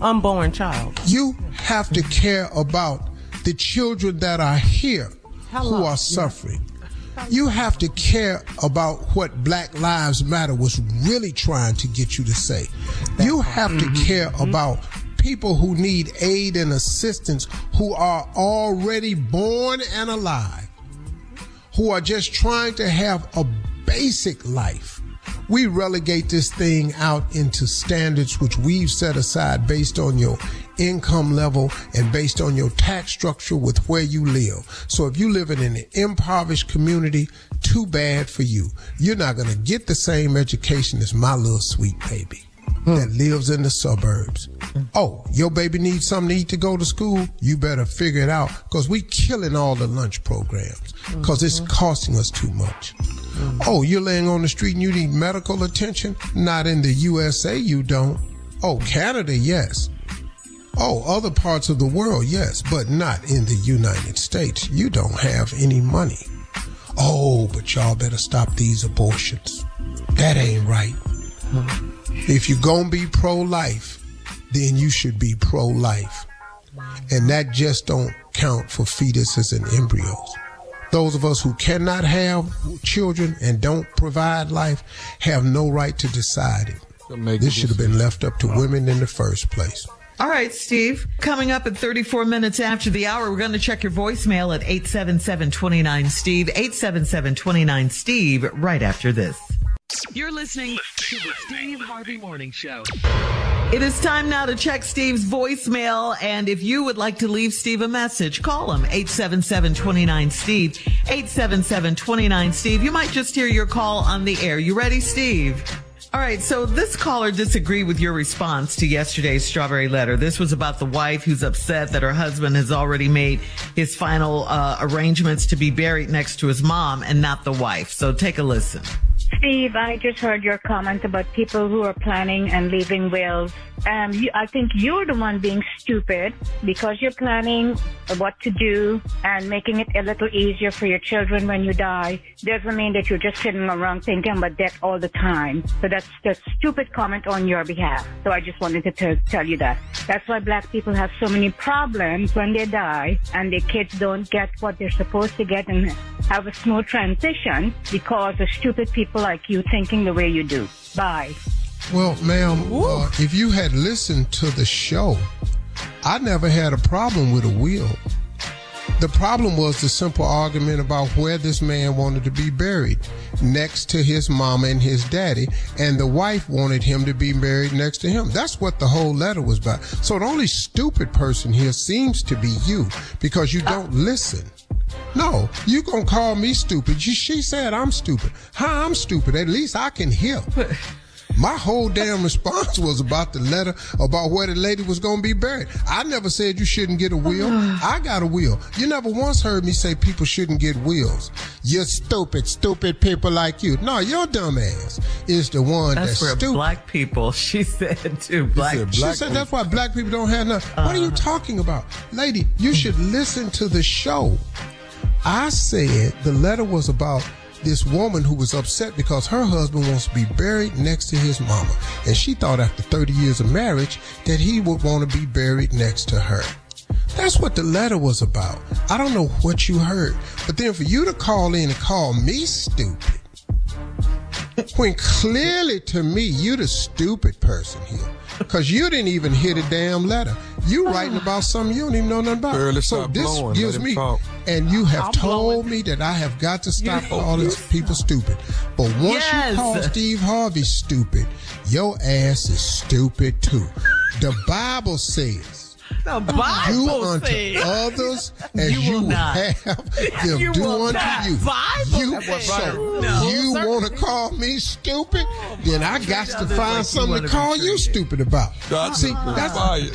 Unborn child. You have to care about the children that are here who are suffering. You have to care about what Black Lives Matter was really trying to get you to say. You have to mm-hmm. care about people who need aid and assistance who are already born and alive, who are just trying to have a basic life. We relegate this thing out into standards which we've set aside based on your income level and based on your tax structure with where you live. So if you live in an impoverished community, too bad for you. You're not going to get the same education as my little sweet baby hmm. that lives in the suburbs. Hmm. Oh, your baby needs something to eat to go to school? You better figure it out because we killing all the lunch programs because it's mm-hmm. costing us too much. Mm. Oh, you're laying on the street and you need medical attention? Not in the USA, you don't. Oh, Canada, yes. Oh, other parts of the world, yes, but not in the United States. You don't have any money. Oh, but y'all better stop these abortions. That ain't right. If you're gonna be pro-life, then you should be pro-life. And that just don't count for fetuses and embryos. Those of us who cannot have children and don't provide life have no right to decide it. This should have been left up to women in the first place. All right, Steve. Coming up at 34 minutes after the hour, we're going to check your voicemail at 877-29-STEVE, 877-29-STEVE, right after this. You're listening to the Steve Harvey Morning Show. It is time now to check Steve's voicemail. And if you would like to leave Steve a message, call him 877-29-STEVE, 877-29-STEVE. You might just hear your call on the air. You ready, Steve? All right, so this caller disagreed with your response to yesterday's strawberry letter. This was about the wife who's upset that her husband has already made his final uh, arrangements to be buried next to his mom and not the wife. So take a listen. Steve, I just heard your comment about people who are planning and leaving wills. Um, you, I think you're the one being stupid because you're planning what to do and making it a little easier for your children when you die. Doesn't mean that you're just sitting around thinking about death all the time. So that's the stupid comment on your behalf. So I just wanted to t- tell you that. That's why black people have so many problems when they die and their kids don't get what they're supposed to get and have a smooth transition because of stupid people like you thinking the way you do. Bye. Well, ma'am, uh, if you had listened to the show, I never had a problem with a will. The problem was the simple argument about where this man wanted to be buried next to his mama and his daddy, and the wife wanted him to be buried next to him. That's what the whole letter was about. So the only stupid person here seems to be you because you don't listen. No, you gonna call me stupid. She, said I'm stupid. How I'm stupid? At least I can hear. My whole damn response was about the letter about where the lady was going to be buried. I never said you shouldn't get a will. I got a will. You never once heard me say people shouldn't get wills. You're stupid, stupid people like you. No, your dumb ass is the one That's that's, for stupid. black people. She said to black. she said that's why black people don't have nothing. What are you uh. talking about? Lady, you should listen to the show. I said the letter was about this woman who was upset because her husband wants to be buried next to his mama. And she thought after 30 years of marriage that he would want to be buried next to her. That's what the letter was about. I don't know what you heard. But then for you to call in and call me stupid, when clearly to me, you the stupid person here. Because you didn't even hear the damn letter. You writing about something you don't even know nothing about. Barely so this blowing. Gives me, talk. and you have I'm told blowing. me that I have got to stop You- calling people stupid. But once Yes. you call Steve Harvey stupid, your ass is stupid too. The Bible says. The Do Bible unto says. others as You you, will not. have them You do will unto not. you. Bible you says. so No. you want to call me stupid? Oh, then I got to find like something wanna call you stupid about. God See, that's that's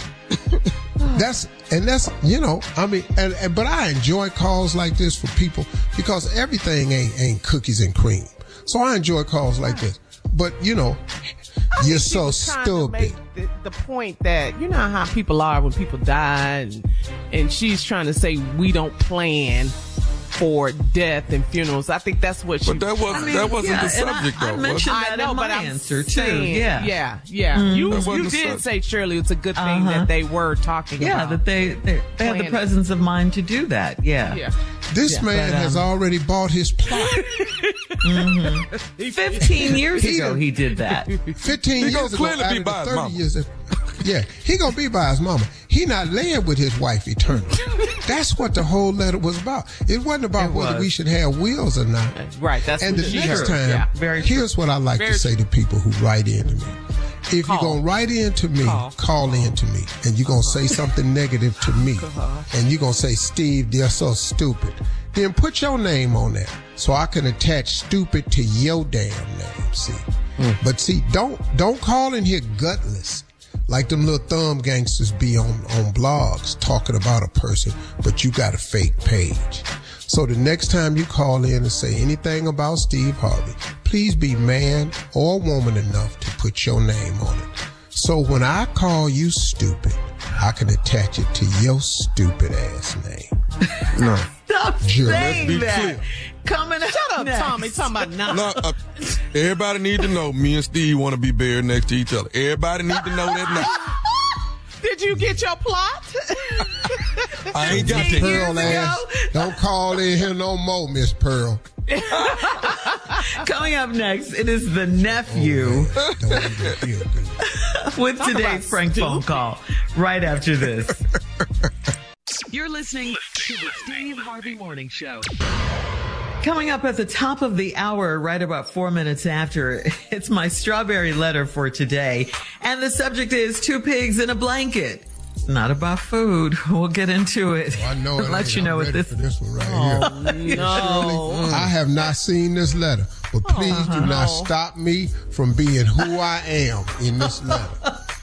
that's and that's you know I mean and, and but I enjoy calls like this for people because everything ain't ain't cookies and cream. So I enjoy calls like this. But you know, I you're so was trying to stupid. The, the point that you know how people are when people die, and, and she's trying to say we don't plan for death and funerals. I think that's what she. But that wasn't I mean, that wasn't yeah, the subject I though. was mentioned- that I know, in but my I'm answer, too. saying- Yeah. yeah, yeah. You That wasn't you did subject. say Shirley, it's a good thing Uh-huh. that they were talking Yeah, about. that they they, they had the presence of mind to do that. Yeah. yeah. This Yeah, man but, has um, already bought his plot. Fifteen years He ago, done- he did that. 15 He years ago, clearly out be of by 30 mama. years. Yeah, he gonna be by his mama. He not laying with his wife eternally. That's what the whole letter was about. It wasn't about It whether was. we should have wheels or not. Right, that's and what the she next heard. time, Yeah. Very true. here's what I like Very to say to people who write in to me. If Call. you're gonna write in to me, Call. call in to me, and you're gonna say uh-huh. something negative to me, uh-huh. and you're gonna say, Steve, they're so stupid. Then put your name on that, so I can attach stupid to your damn name. See, hmm. but see, don't don't call in here gutless like them little thumb gangsters be on on blogs talking about a person, but you got a fake page. So the next time you call in and say anything about Steve Harvey, please be man or woman enough to put your name on it. So when I call you stupid, I can attach it to your stupid ass name. No. Stop Sure, let's saying be that. clear. Coming Shut up, next. Tommy. Talking about nothing. No, uh, everybody need to know me and Steve want to be buried next to each other. Everybody need to know that now. Did you get your plot? I ain't got Fifteen to. years Pearl ass, don't call in here no more, Miss Pearl. Coming up next, it is the nephew Don't even feel good. with Talk today's about prank phone call. Right after this. You're listening to the Steve Harvey Morning Show. Coming up at the top of the hour, right about four minutes after, it's my strawberry letter for today. And the subject is two pigs in a blanket. It's not about food. We'll get into it. Oh, I know it Let you know what this for this one right oh, here. no. I have not seen this letter, but oh, please do not stop me from being who I am in this letter.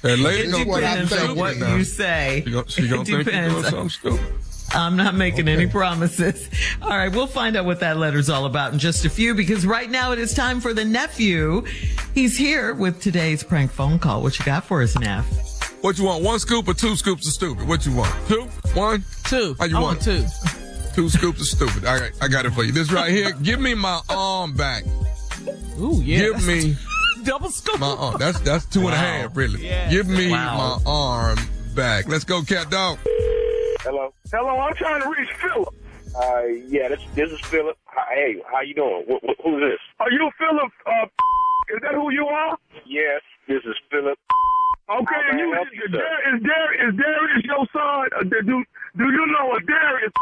and lady It gonna what I think on what you say. She gonna, she gonna It think you're doing something stupid. I'm not making any promises. All right, we'll find out what that letter's all about in just a few because right now it is time for the nephew. He's here with today's prank phone call. What you got for us, Neff? What you want? One scoop or two scoops of stupid? What you want? Two? One? Two. How you I want? want two. Two scoops of stupid. All right, I got it for you. This right here. Give me my arm back. Ooh, yeah. Give me double scoop. my arm. That's that's two and a half, really. Yeah. Give me Wow. my arm back. Let's go, cat dog. Hello. Hello, I'm trying to reach Philip. Uh, yeah, this, this is Philip. Hey, how you doing? Wh- wh- who's this? Are you Philip? Uh, is that who you are? Yes, this is Philip. Okay, and you, is, Dar- is, Dar- is Darius your son? Uh, do, do you know a Darius?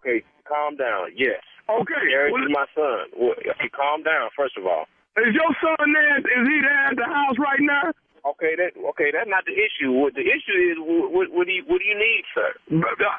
Okay, calm down. Yes. Okay. Darius is my son. Well, okay, calm down, first of all. Is your son there? Is he there at the house right now? Okay, that okay. That's not the issue. What the issue is, what, what do you what do you need, sir?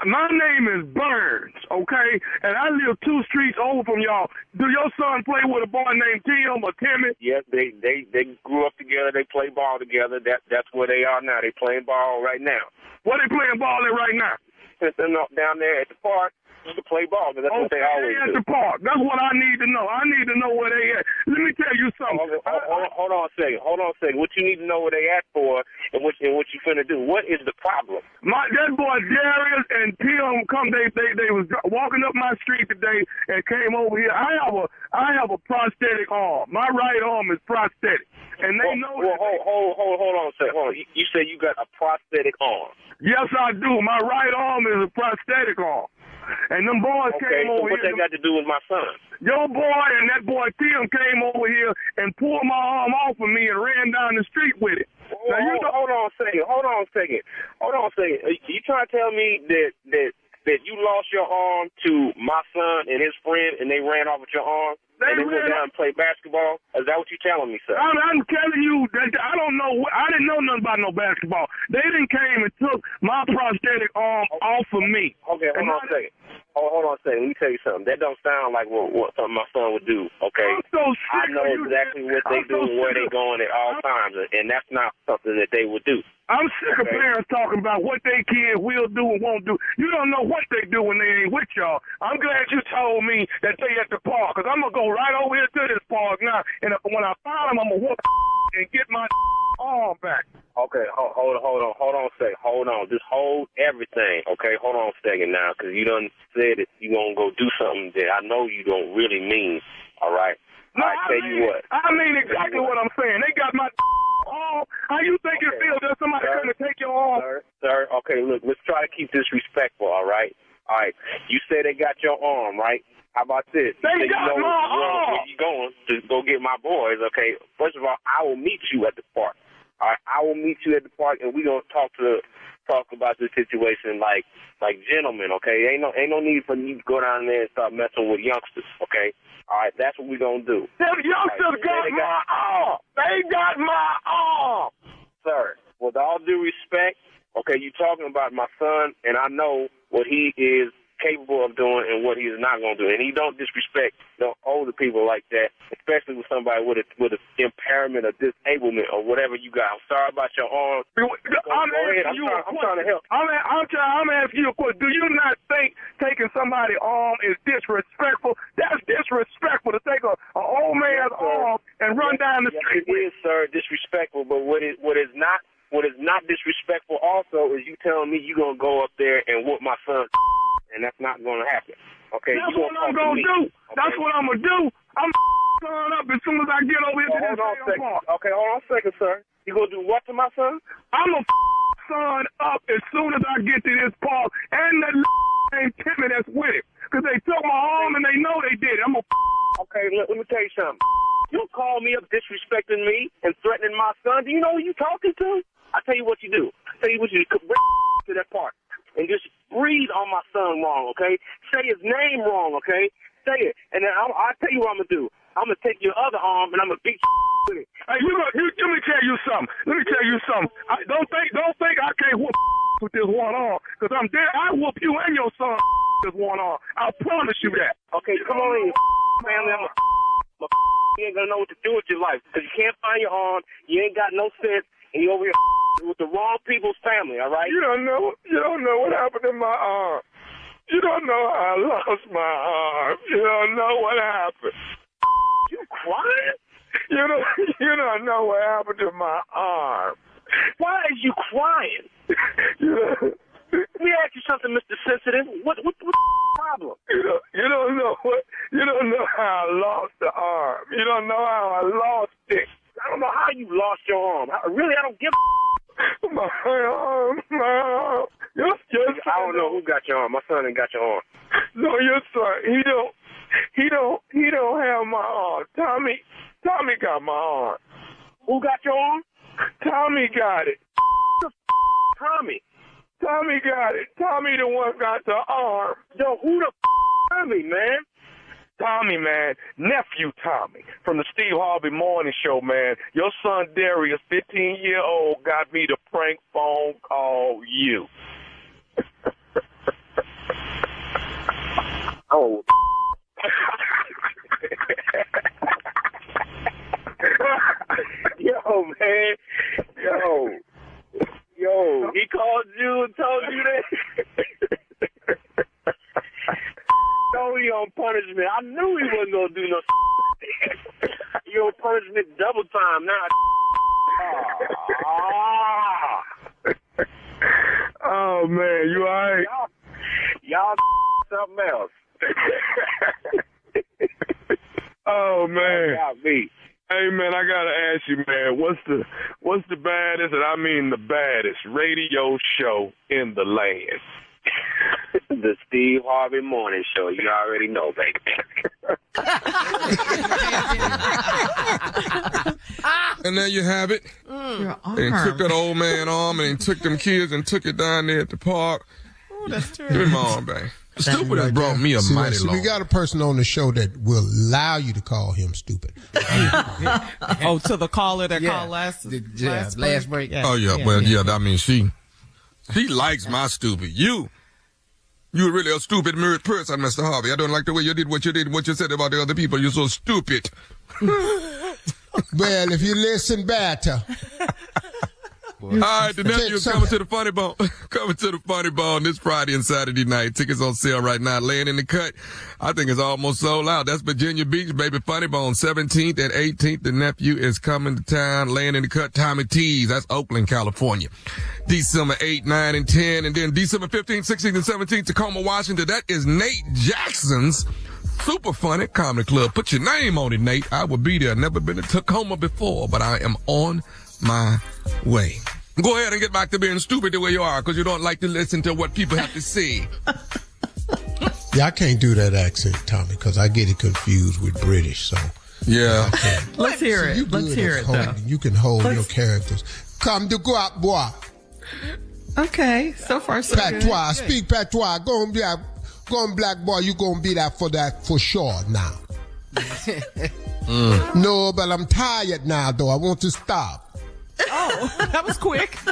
My name is Burns. Okay, and I live two streets over from y'all. Do your son play with a boy named Tim or Timmy? Yes, they they they grew up together. They play ball together. That that's where they are now. They playing ball right now. What they playing ball at right now? They're not down there at the park to play ball. 'cause That's what they always at do. the park. That's what I need to know. I need to know where they at. Let me tell you something. Hold, hold, hold, on- hold on a second. Hold on a second. What you need to know where they at for, and what and what you finna do. What is the problem? My that boy Darius and Tim come. They they they was walking up my street today and came over here. I have a I have a prosthetic arm. My right arm is prosthetic, and they know. Well, hold hold hold hold on a second. Hold on. You, you say you got a prosthetic arm? Yes, I do. My right arm is a prosthetic arm. And them boys Okay, came so over what here. that got to do with my son? Your boy and that boy Tim came over here and pulled my arm off of me and ran down the street with it. Hold, hold, hold on a second. Hold on a second. Hold on a second. Are You trying to tell me that that that you lost your arm to my son and his friend, and they ran off with your arm, They they went down and played basketball? Is that what you're telling me, sir? I'm, I'm telling you that I don't know. I didn't know nothing about no basketball. They didn't came and took my prosthetic arm off of me. Okay, hold And on a I- second. Hold, hold on a second. Let me tell you something. That don't sound like what, what something my son would do. Okay, I'm so I know of exactly what they I'm do so and where they of- going at all times, and that's not something that they would do. I'm sick of Okay. parents talking about what they kids will do and won't do. You don't know what they do when they ain't with y'all. I'm glad you told me that they at the park, because I'm going to go right over here to this park now, and if, when I find them, I'm going to whoop and get my arm back. Okay, hold, hold on, hold on, hold on a second. Hold on. Just hold everything, okay? Hold on a second now, because you done said that you to go do something that I know you don't really mean, all right? No, I I tell mean, you what. I mean exactly what I'm saying. They got my arm. How you think it feels that somebody Sir, to take your arm? Sir, sir, okay, look, let's try to keep this respectful, all right? All right, you say they got your arm, right? How about this? They got you know my arm. where uh-huh. you going to go get my boys, okay? First of all, I will meet you at the park. All right, I will meet you at the park, and we gonna talk to talk about this situation like like gentlemen, okay? Ain't no ain't no need for you to go down there and start messing with youngsters, okay? All right, that's what we gonna do. Them youngsters right, got they my arm. They got my arm. sir, with all due respect, okay, you talking about my son, and I know what he is capable of doing and what he is not going to do, and he don't disrespect the older people like that, especially with somebody with a with an impairment or disablement or whatever you got. I'm sorry about your arm. I'm. I'm asking you trying, a I'm trying to help. I'm, I'm, trying, I'm asking you a question. Do you not think taking somebody's arm is disrespectful? That's disrespectful to take a, a old man's arm and run down the Yes, street. It is, sir, disrespectful. But what is what is not what is not disrespectful also is you telling me you're gonna go up there and whoop my son, and that's not gonna happen. Okay, That's what I'm gonna me. do. That's what I'm gonna do. I'm son up as soon as I get over here to Well, this on damn second. park. Okay, hold on a second, sir. You gonna do what to my son? I'm a son up as soon as I get to this park, and that named Timmy that's with it, because they took my arm and they know they did it. I'm a Okay, let, let me tell you something. You call me up disrespecting me and threatening my son. Do you know who you talking to? I tell you what you do. I tell you what you do. Bring to that park and just breathe on my son wrong. Okay, say his name wrong. Okay, say it, and then I'll, I'll tell you what I'm gonna do. I'm gonna take your other arm and I'm gonna beat with it. Hey, you, know- you, let me tell you something. Let me tell you something. I, don't think, don't think I can't whoop with this one arm, because I'm dead. I whoop you and your son with this one arm. I promise you that. Okay, come on in, family. I'm a, I'm a, you ain't gonna know what to do with your life because you can't find your arm. You ain't got no sense, you over here with the wrong people's family. All right? You don't know. You don't know what happened to my arm. You don't know how I lost my arm. You don't know what happened. You crying? You don't, you don't know what happened to my arm. Why are you crying? you know, Let me ask you something, Mr. Sensitive. What what what the problem? You don't, you don't know what you don't know how I lost the arm. You don't know how I lost it. I don't know how you lost your arm. I, really, I don't give a my arm, my arm. Your, your I don't know who got your arm. My son ain't got your arm. No, your son. He don't. He don't. He don't have my arm. Tommy. Tommy got my arm. Who got your arm? Tommy got it. Tommy. Tommy got it. Tommy the one got the arm. Yo, who the Tommy, man? Tommy, man, nephew Tommy from the Steve Harvey Morning Show, man. Your son Darius, 15 year old, got me to prank phone call you. oh. yo, man, yo, yo, he called you and told you that. he on punishment. I knew he wasn't gonna do no. he on punishment double time now. Ah. oh man, you alright? Y'all, y'all something else. oh man. Got me. Hey man, I gotta ask you, man, what's the what's the baddest, and I mean the baddest radio show in the land? the Steve Harvey Morning Show. You already know, baby. And there you have it. Mm. Your They arm. took that old man arm and they took them kids and took it down there at the park. Oh, that's Give me my arm back. Stupid has brought me a See, mighty see, long. we got a person on the show that will allow you to call him stupid. oh, to the caller that Yeah. called last, yeah, last break. oh yeah, well yeah. I mean she, she likes my stupid. You, you are really a stupid mirrored person, Mr. Harvey. I don't like the way you did what you did, what you said about the other people. You're so stupid. well, if you listen better. All right, the Take nephew some- coming to the funny bone. coming to the funny bone this Friday and Saturday night. Tickets on sale right now. Laying in the cut. I think it's almost sold out. That's Virginia Beach, baby. Funny bone. 17th and 18th. The nephew is coming to town. Laying in the cut. Tommy T's. That's Oakland, California. December 8, 9, and 10. And then December 15th, 16th, and 17th, Tacoma, Washington. That is Nate Jackson's Super Funny Comedy Club. Put your name on it, Nate. I will be there. Never been to Tacoma before, but I am on my way. Go ahead and get back to being stupid the way you are, because you don't like to listen to what people have to say. Yeah, I can't do that accent, Tommy, because I get it confused with British. So yeah, Let's hear it. You Let's hear at it, though. You can hold Let's- your characters. Come to go out, boy. Okay, so far so good. Patois, speak patois. Go and be a, go and black boy. You gonna be that for that for sure now. Mm. No, but I'm tired now, though. I want to stop. Oh, that was quick.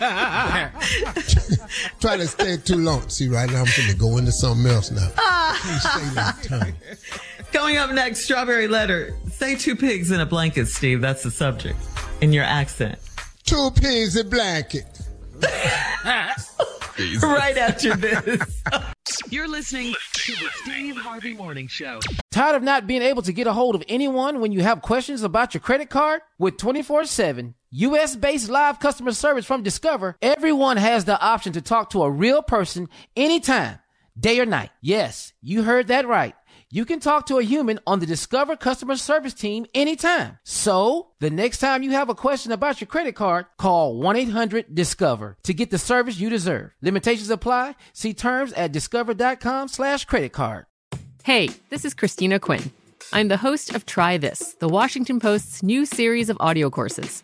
Try to stay too long. See, right now I'm gonna go into something else now. Ah. Can't stay that time. Coming up next, Strawberry Letter. Say two pigs in a blanket, Steve. That's the subject in your accent. Two pigs in blanket. right after this. You're listening to the Steve Harvey Morning Show. Tired of not being able to get a hold of anyone when you have questions about your credit card? With 24 7 US based live customer service from Discover, everyone has the option to talk to a real person anytime, day or night. Yes, you heard that right. You can talk to a human on the Discover customer service team anytime. So, the next time you have a question about your credit card, call 1-800-DISCOVER to get the service you deserve. Limitations apply. See terms at discover.com slash credit card. Hey, this is Christina Quinn. I'm the host of Try This, the Washington Post's new series of audio courses.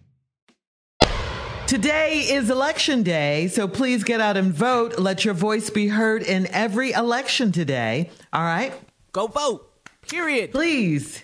Today is election day, so please get out and vote. Let your voice be heard in every election today. All right? Go vote. Period. Please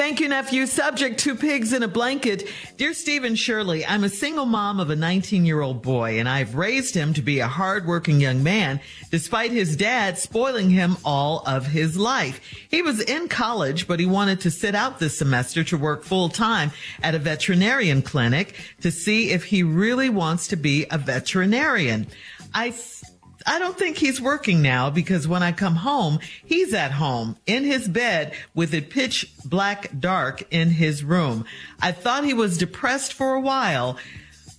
Thank you, nephew. Subject Two Pigs in a Blanket. Dear Stephen Shirley, I'm a single mom of a 19 year old boy, and I've raised him to be a hardworking young man, despite his dad spoiling him all of his life. He was in college, but he wanted to sit out this semester to work full time at a veterinarian clinic to see if he really wants to be a veterinarian. I I don't think he's working now because when I come home, he's at home in his bed with it pitch black dark in his room. I thought he was depressed for a while.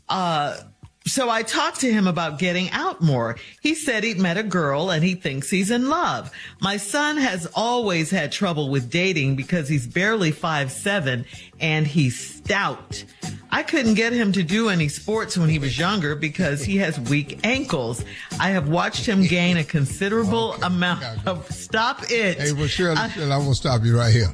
Uh, so I talked to him about getting out more. He said he'd met a girl and he thinks he's in love. My son has always had trouble with dating because he's barely five seven and he's stout. I couldn't get him to do any sports when he was younger because he has weak ankles. I have watched him gain a considerable okay. amount of stop it. Hey, well, Shirley, I, Shirley, I want to stop you right here.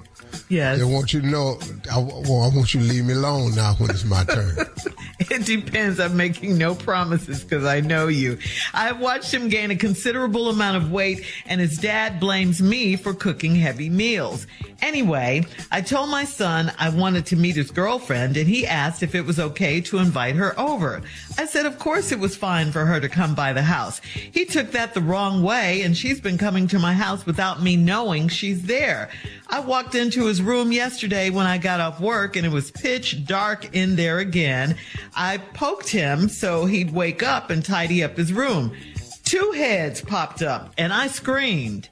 Yes. I want you to know, I, well, I want you to leave me alone now when it's my turn. it depends. I'm making no promises because I know you. I've watched him gain a considerable amount of weight and his dad blames me for cooking heavy meals. Anyway, I told my son I wanted to meet his girlfriend and he asked if it was okay to invite her over. I said, of course it was fine for her to come by the house. He took that the wrong way and she's been coming to my house without me knowing she's there. I walked into his room yesterday when I got off work and it was pitch dark in there again. I poked him so he'd wake up and tidy up his room. Two heads popped up and I screamed.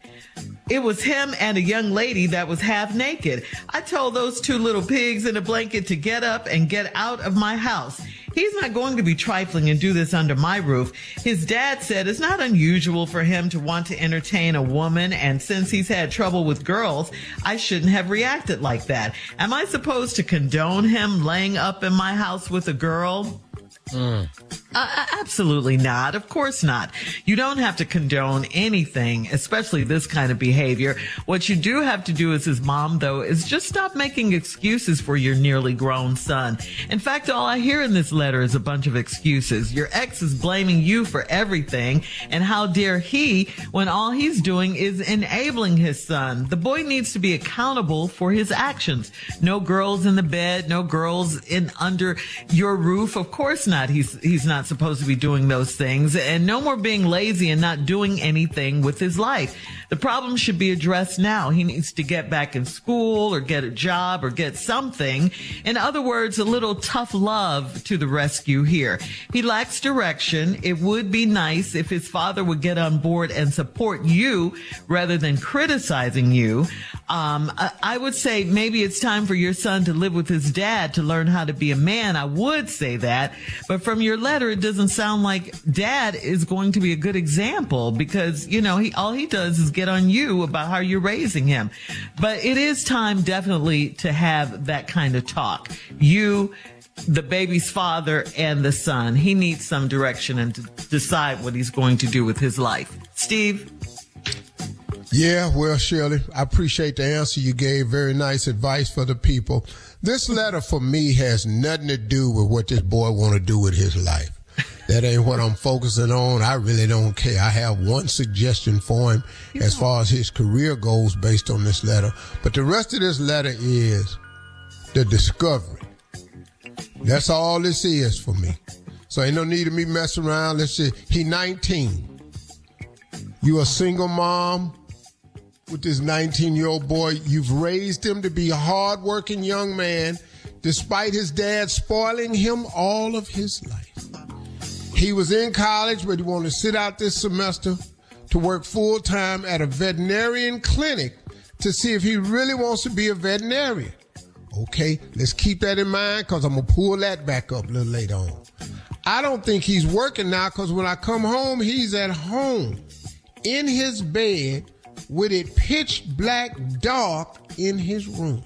It was him and a young lady that was half naked. I told those two little pigs in a blanket to get up and get out of my house. He's not going to be trifling and do this under my roof. His dad said it's not unusual for him to want to entertain a woman, and since he's had trouble with girls, I shouldn't have reacted like that. Am I supposed to condone him laying up in my house with a girl? Mm. Uh, absolutely not. Of course not. You don't have to condone anything, especially this kind of behavior. What you do have to do as his mom, though, is just stop making excuses for your nearly grown son. In fact, all I hear in this letter is a bunch of excuses. Your ex is blaming you for everything, and how dare he when all he's doing is enabling his son. The boy needs to be accountable for his actions. No girls in the bed, no girls in under your roof. Of course not. He's he's not supposed to be doing those things and no more being lazy and not doing anything with his life. The problem should be addressed now. He needs to get back in school or get a job or get something. In other words, a little tough love to the rescue here. He lacks direction. It would be nice if his father would get on board and support you rather than criticizing you. Um, I would say maybe it's time for your son to live with his dad to learn how to be a man. I would say that, but from your letter, it doesn't sound like dad is going to be a good example because, you know, he, all he does is get on you about how you're raising him. But it is time definitely to have that kind of talk. You, the baby's father and the son, he needs some direction and to decide what he's going to do with his life. Steve? Yeah, well, Shirley, I appreciate the answer you gave. Very nice advice for the people. This letter for me has nothing to do with what this boy want to do with his life. That ain't what I'm focusing on. I really don't care. I have one suggestion for him as far as his career goes based on this letter. But the rest of this letter is the discovery. That's all this is for me. So ain't no need of me messing around. Let's see. He 19. You a single mom with this 19 year old boy. You've raised him to be a hardworking young man despite his dad spoiling him all of his life. He was in college, but he wanted to sit out this semester to work full time at a veterinarian clinic to see if he really wants to be a veterinarian. Okay, let's keep that in mind because I'm going to pull that back up a little later on. I don't think he's working now because when I come home, he's at home in his bed with it pitch black dark in his room.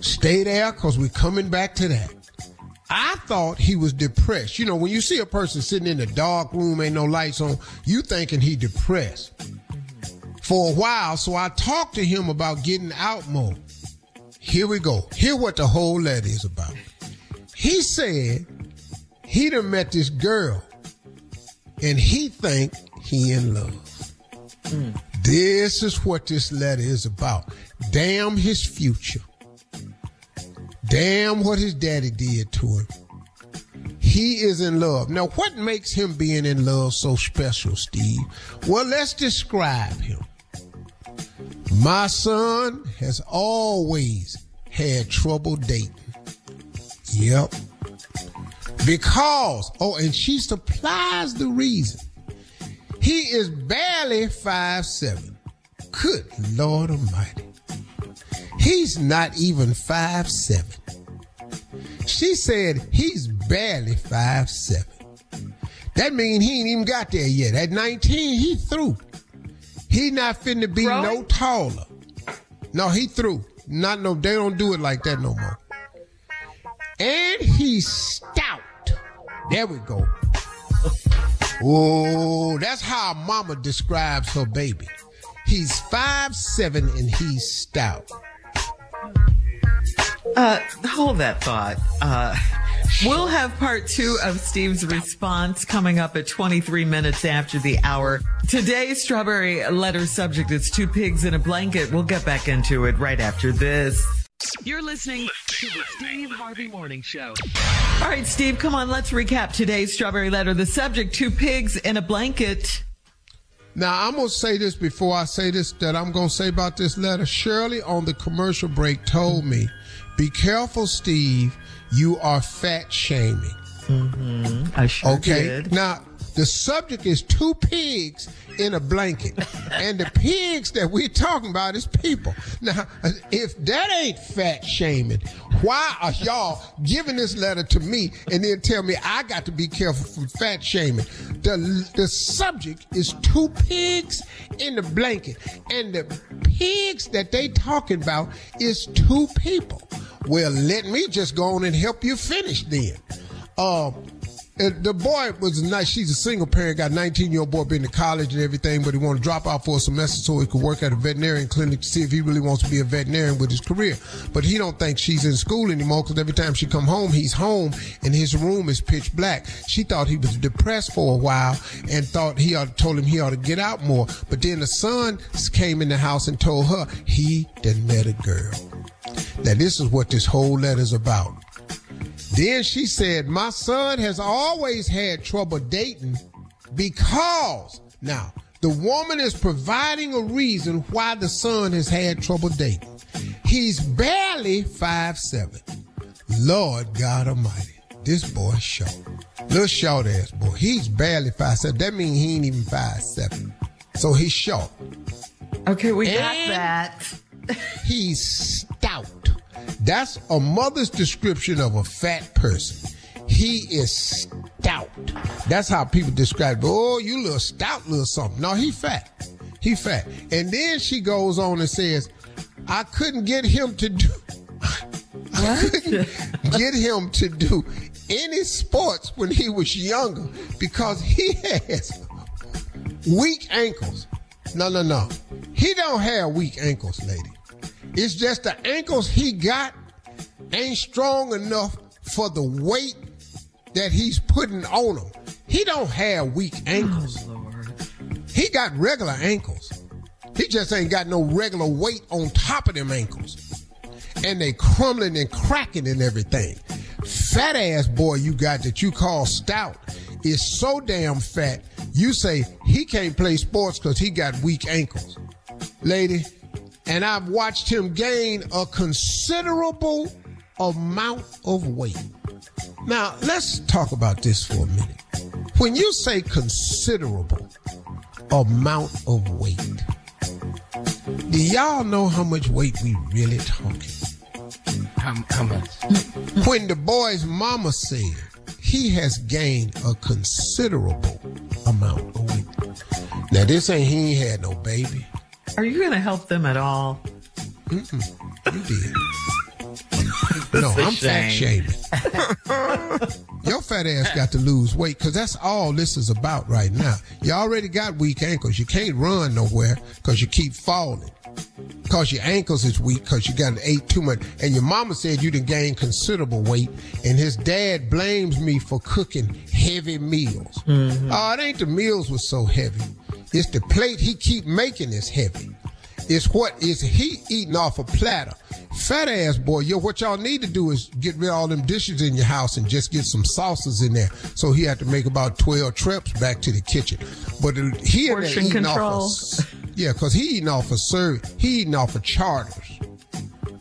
Stay there because we're coming back to that. I thought he was depressed. You know, when you see a person sitting in a dark room, ain't no lights on, you thinking he depressed for a while. So I talked to him about getting out more. Here we go. Here what the whole letter is about. He said he done met this girl and he think he in love. Hmm. This is what this letter is about. Damn his future. Damn what his daddy did to him. He is in love. Now, what makes him being in love so special, Steve? Well, let's describe him. My son has always had trouble dating. Yep. Because, oh, and she supplies the reason. He is barely five seven. Good Lord Almighty. He's not even five seven. She said he's barely five seven. That means he ain't even got there yet. At 19, he through. He not finna be no taller. No, he through. Not no, they don't do it like that no more. And he's stout. There we go. Oh, that's how mama describes her baby. He's five seven and he's stout. Uh, hold that thought. Uh, we'll have part two of Steve's response coming up at 23 minutes after the hour. Today's strawberry letter subject is two pigs in a blanket. We'll get back into it right after this. You're listening to the Steve Harvey Morning Show. All right, Steve, come on. Let's recap today's strawberry letter. The subject, two pigs in a blanket. Now, I'm going to say this before I say this that I'm going to say about this letter. Shirley on the commercial break told me, be careful, Steve. You are fat shaming. Mm-hmm. I sure Okay. did. Now, the subject is two pigs in a blanket. and the pigs that we're talking about is people. Now, if that ain't fat shaming, why are y'all giving this letter to me and then tell me I got to be careful from fat shaming? The, the subject is two pigs in the blanket. And the pigs that they talking about is two people. Well, let me just go on and help you finish then. Um, and the boy was nice. She's a single parent, got a 19 year old boy been to college and everything, but he wanted to drop out for a semester so he could work at a veterinarian clinic to see if he really wants to be a veterinarian with his career. But he don't think she's in school anymore because every time she come home, he's home and his room is pitch black. She thought he was depressed for a while and thought he ought told him he ought to get out more. But then the son came in the house and told her he done met a girl. Now this is what this whole letter's about. Then she said, My son has always had trouble dating because now the woman is providing a reason why the son has had trouble dating. He's barely five seven. Lord God Almighty, this boy short. Little short ass boy. He's barely five seven. That means he ain't even five seven. So he's short. Okay, we got that. He's stout. That's a mother's description of a fat person. He is stout. That's how people describe. Oh, you little stout, little something. No, he fat. He fat. And then she goes on and says, "I couldn't get him to do. I couldn't get him to do any sports when he was younger because he has weak ankles. No, no, no. He don't have weak ankles, lady. It's just the ankles he got ain't strong enough for the weight that he's putting on them. He don't have weak oh, ankles. He got regular ankles. He just ain't got no regular weight on top of them ankles. And they crumbling and cracking and everything. Fat ass boy you got that you call stout is so damn fat, you say he can't play sports because he got weak ankles. Lady, and I've watched him gain a considerable amount of weight. Now, let's talk about this for a minute. When you say considerable amount of weight, do y'all know how much weight we really talking? How, how much? when the boy's mama said he has gained a considerable amount of weight. Now, this ain't he ain't had no baby. Are you going to help them at all? Mm-mm. You did. no, I'm fat shaming. Your fat ass got to lose weight because that's all this is about right now. You already got weak ankles. You can't run nowhere because you keep falling. Because your ankles is weak because you got ate too much. And your mama said you done gained considerable weight. And his dad blames me for cooking heavy meals. Mm-hmm. Oh, it ain't the meals was so heavy. It's the plate he keep making is heavy. It's what is he eating off a platter. Fat ass boy, yo, what y'all need to do is get rid of all them dishes in your house and just get some sauces in there. So he had to make about 12 trips back to the kitchen. But he Portion eating control. off of, yeah, cause he eating off of service. He eating off of charters.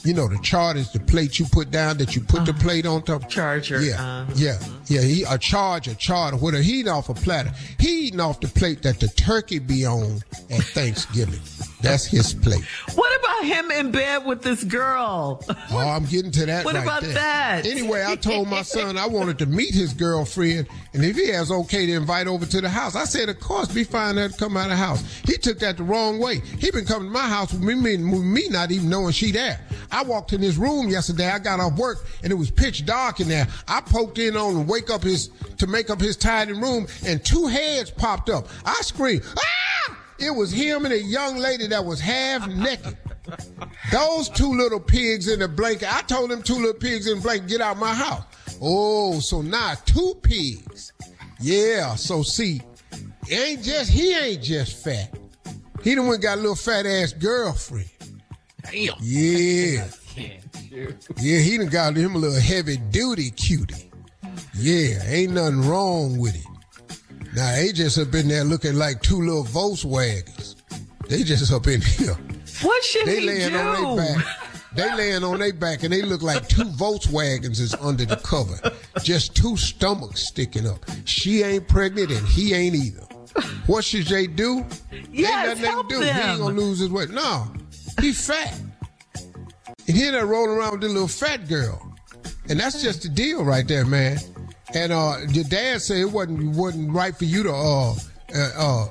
You know, the chart is the plate you put down that you put the plate on top. Charger. Yeah, uh, yeah, yeah. He a charge, a charter, whatever. He eating off a platter. He eating off the plate that the turkey be on at Thanksgiving. That's his plate. What about him in bed with this girl? Oh, I'm getting to that. What right about there. that? Anyway, I told my son I wanted to meet his girlfriend, and if he has okay to invite over to the house, I said, of course, be fine to come out of the house. He took that the wrong way. He been coming to my house with me, me, with me not even knowing she there. I walked in his room yesterday. I got off work, and it was pitch dark in there. I poked in on to wake up his to make up his tidy room, and two heads popped up. I screamed, ah! It was him and a young lady that was half naked. Those two little pigs in the blanket. I told them two little pigs in the blanket, get out my house. Oh, so now two pigs. Yeah, so see, ain't just he ain't just fat. He the one got a little fat ass girlfriend. Damn. Yeah. Yeah, he done got him a little heavy duty cutie. Yeah, ain't nothing wrong with it. Now they just up in there looking like two little Volkswagens. They just up in here. What should They he laying do? on their back. They laying on their back and they look like two Volkswagens is under the cover. Just two stomachs sticking up. She ain't pregnant and he ain't either. What should they do? Yes, ain't nothing help they can do. He ain't gonna lose his weight. No, he fat. And he there rolling around with the little fat girl. And that's just the deal right there, man. And uh your dad said it wasn't wasn't right for you to uh uh, uh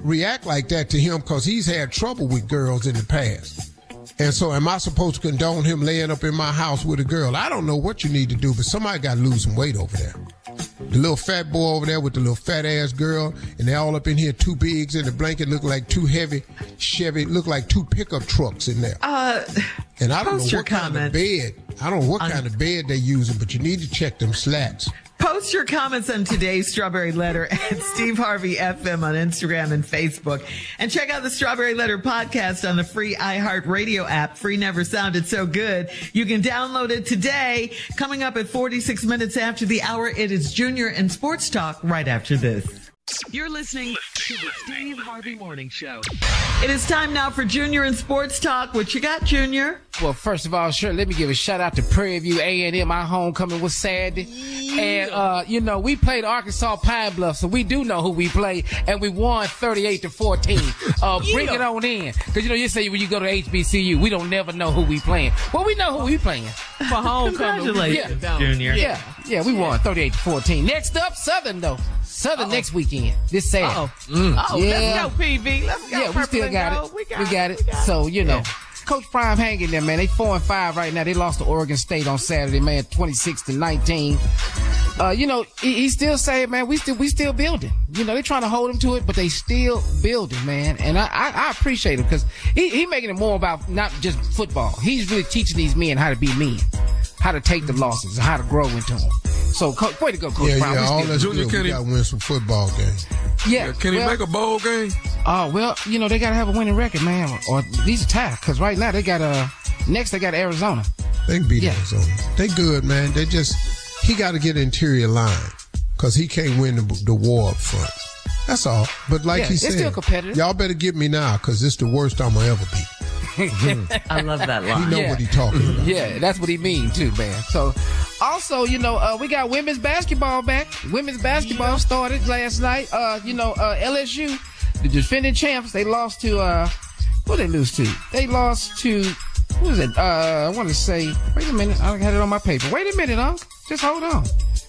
react like that to him because he's had trouble with girls in the past. And so am I supposed to condone him laying up in my house with a girl? I don't know what you need to do, but somebody got to lose some weight over there. The little fat boy over there with the little fat ass girl, and they all up in here, two bigs in the blanket, look like two heavy Chevy, look like two pickup trucks in there. Uh, And I don't know what kind of bed. I don't know what kind of bed they're using, but you need to check them slats. Post your comments on today's Strawberry Letter at Steve Harvey FM on Instagram and Facebook. And check out the Strawberry Letter podcast on the free iHeartRadio app. Free never sounded so good. You can download it today. Coming up at 46 minutes after the hour, it is Junior and Sports Talk right after this. You're listening to the Steve Harvey Morning Show. It is time now for Junior and Sports Talk. What you got, Junior? Well, first of all, sure, let me give a shout out to Prairie View A&M. My homecoming was Saturday. And, uh, you know, we played Arkansas Pine Bluff, so we do know who we play, and we won 38 to 14. Uh, bring it on in. Cause, you know, you say when you go to HBCU, we don't never know who we playing. Well, we know who we playing. For homecoming. Congratulations, Yeah. Junior. Yeah, yeah, we won 38 to 14. Next up, Southern, though. Southern next weekend. This Saturday. Oh. Mm. Oh, yeah. let's go, PV. Let's go. Yeah, we still got it. We got, We got it. So, you know, Coach Prime hanging there, man. They four and five right now. They lost to Oregon State on Saturday, man, 26 to 19. Uh, you know, he, he still saying, man, we still we still building. You know, they trying to hold him to it, but they still building, man. And I I, I appreciate him because he he making it more about not just football. He's really teaching these men how to be men, how to take the losses, and how to grow into them. So, co- way to go, Coach Yeah, Prime. yeah, all still- that's Junior good. Kenny- We got to win some football games. yeah, yeah Can he well- make a bowl game? Oh well, you know they gotta have a winning record, man, or these least a tie. Because right now they got uh next they got Arizona. They can beat Yeah. Arizona. They good, man. They just he got to get interior line because he can't win the, the war up front. That's all. But like Yeah, he it's said, still competitive. y'all better get me now because it's the worst I'm gonna ever be. I love that He line. know Yeah. what he talking about. Yeah, that's what he means too, man. So, also, you know, uh, we got women's basketball back. Women's basketball started last night. Uh, you know, uh, LSU, the defending champs, they lost to uh, who they lose to? They lost to who is it? Uh, I want to say. Wait a minute, I had it on my paper. Wait a minute, Unc. Just hold on.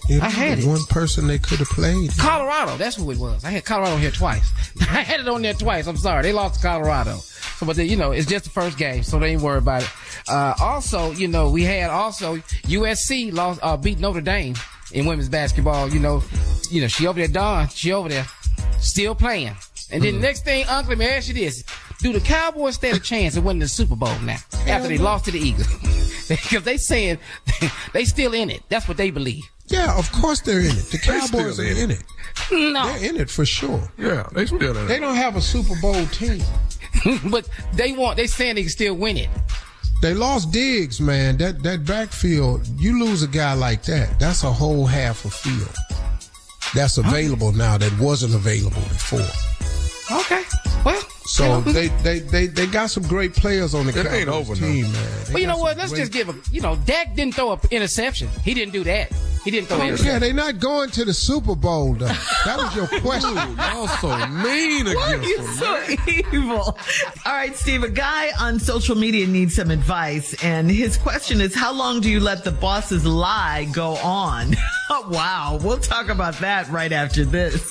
Yeah, I had it. One person they could have played. Colorado, that's who it was. I had Colorado here twice. I had it on there twice. I'm sorry. They lost to Colorado. So, but they, you know, it's just the first game, so they ain't worry about it. Uh, also, you know, we had also USC lost, uh, beat Notre Dame in women's basketball. You know, you know, she over there, Dawn, she over there, still playing. And then Mhm. next thing, Uncle, let me ask you this: Do the Cowboys stand a chance of winning the Super Bowl now after they no. lost to the Eagles? Because they saying they still in it. That's what they believe. Yeah, of course they're in it. The Cowboys still are in in it. it. No. They're in it for sure. Yeah, they still in it. They don't have a Super Bowl team. but they want. They saying they can still win it. They lost Diggs, man. That that backfield, you lose a guy like that, that's a whole half a field. That's available now that wasn't available before. Okay. Well, So they, they, they, they got some great players on the It ain't Cowboys over now. team, man. They Well, you know what? Let's great- just give him. You know, Dak didn't throw an interception. He didn't do that. He didn't throw an Oh, yeah, they're not going to the Super Bowl, though. That was your question. y'all so mean Why are you so evil? All right, Steve, a guy on social media needs some advice, and his question is How long do you let the boss's lie go on? wow, we'll talk about that right after this.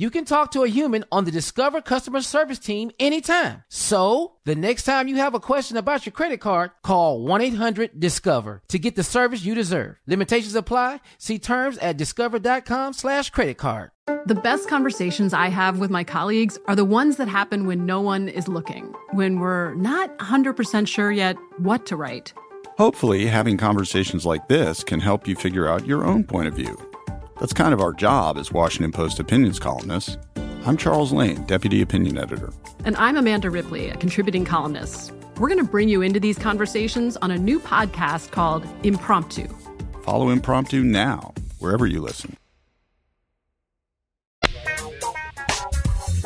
You can talk to a human on the Discover customer service team anytime. So, the next time you have a question about your credit card, call 1 800 Discover to get the service you deserve. Limitations apply. See terms at discover.com/slash credit card. The best conversations I have with my colleagues are the ones that happen when no one is looking, when we're not 100% sure yet what to write. Hopefully, having conversations like this can help you figure out your own point of view. That's kind of our job as Washington Post opinions columnists. I'm Charles Lane, Deputy Opinion Editor. And I'm Amanda Ripley, a contributing columnist. We're going to bring you into these conversations on a new podcast called Impromptu. Follow Impromptu now, wherever you listen.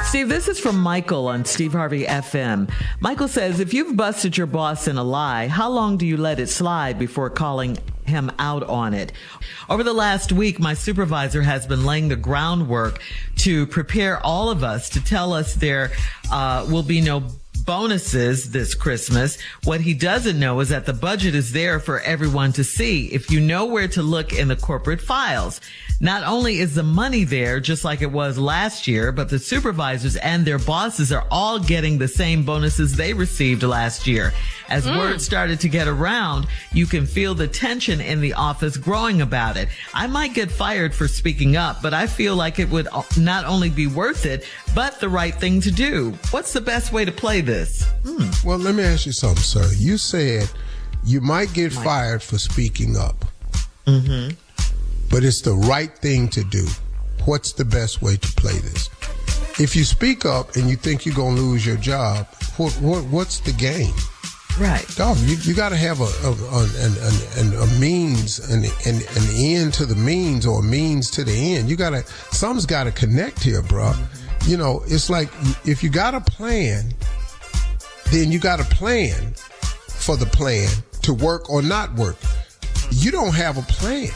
Steve, this is from Michael on Steve Harvey FM. Michael says, if you've busted your boss in a lie, how long do you let it slide before calling him out on it? Over the last week, my supervisor has been laying the groundwork to prepare all of us to tell us there uh, will be no bonuses this Christmas. What he doesn't know is that the budget is there for everyone to see if you know where to look in the corporate files. Not only is the money there, just like it was last year, but the supervisors and their bosses are all getting the same bonuses they received last year. As Mm. word started to get around, you can feel the tension in the office growing about it. I might get fired for speaking up, but I feel like it would not only be worth it, but the right thing to do. What's the best way to play this? Hmm. Well, let me ask you something, sir. You said you might get fired for speaking up, Mm-hmm. But it's the right thing to do. What's the best way to play this? If you speak up and you think you're going to lose your job, what, what what's the game? Right. Dog, you, you got to have a, a, a, an, a means, an, an, an end to the means or a means to the end. You got to, something's got to connect here, bro. You know, it's like if you got a plan, then you got a plan for the plan to work or not work. You don't have a plan.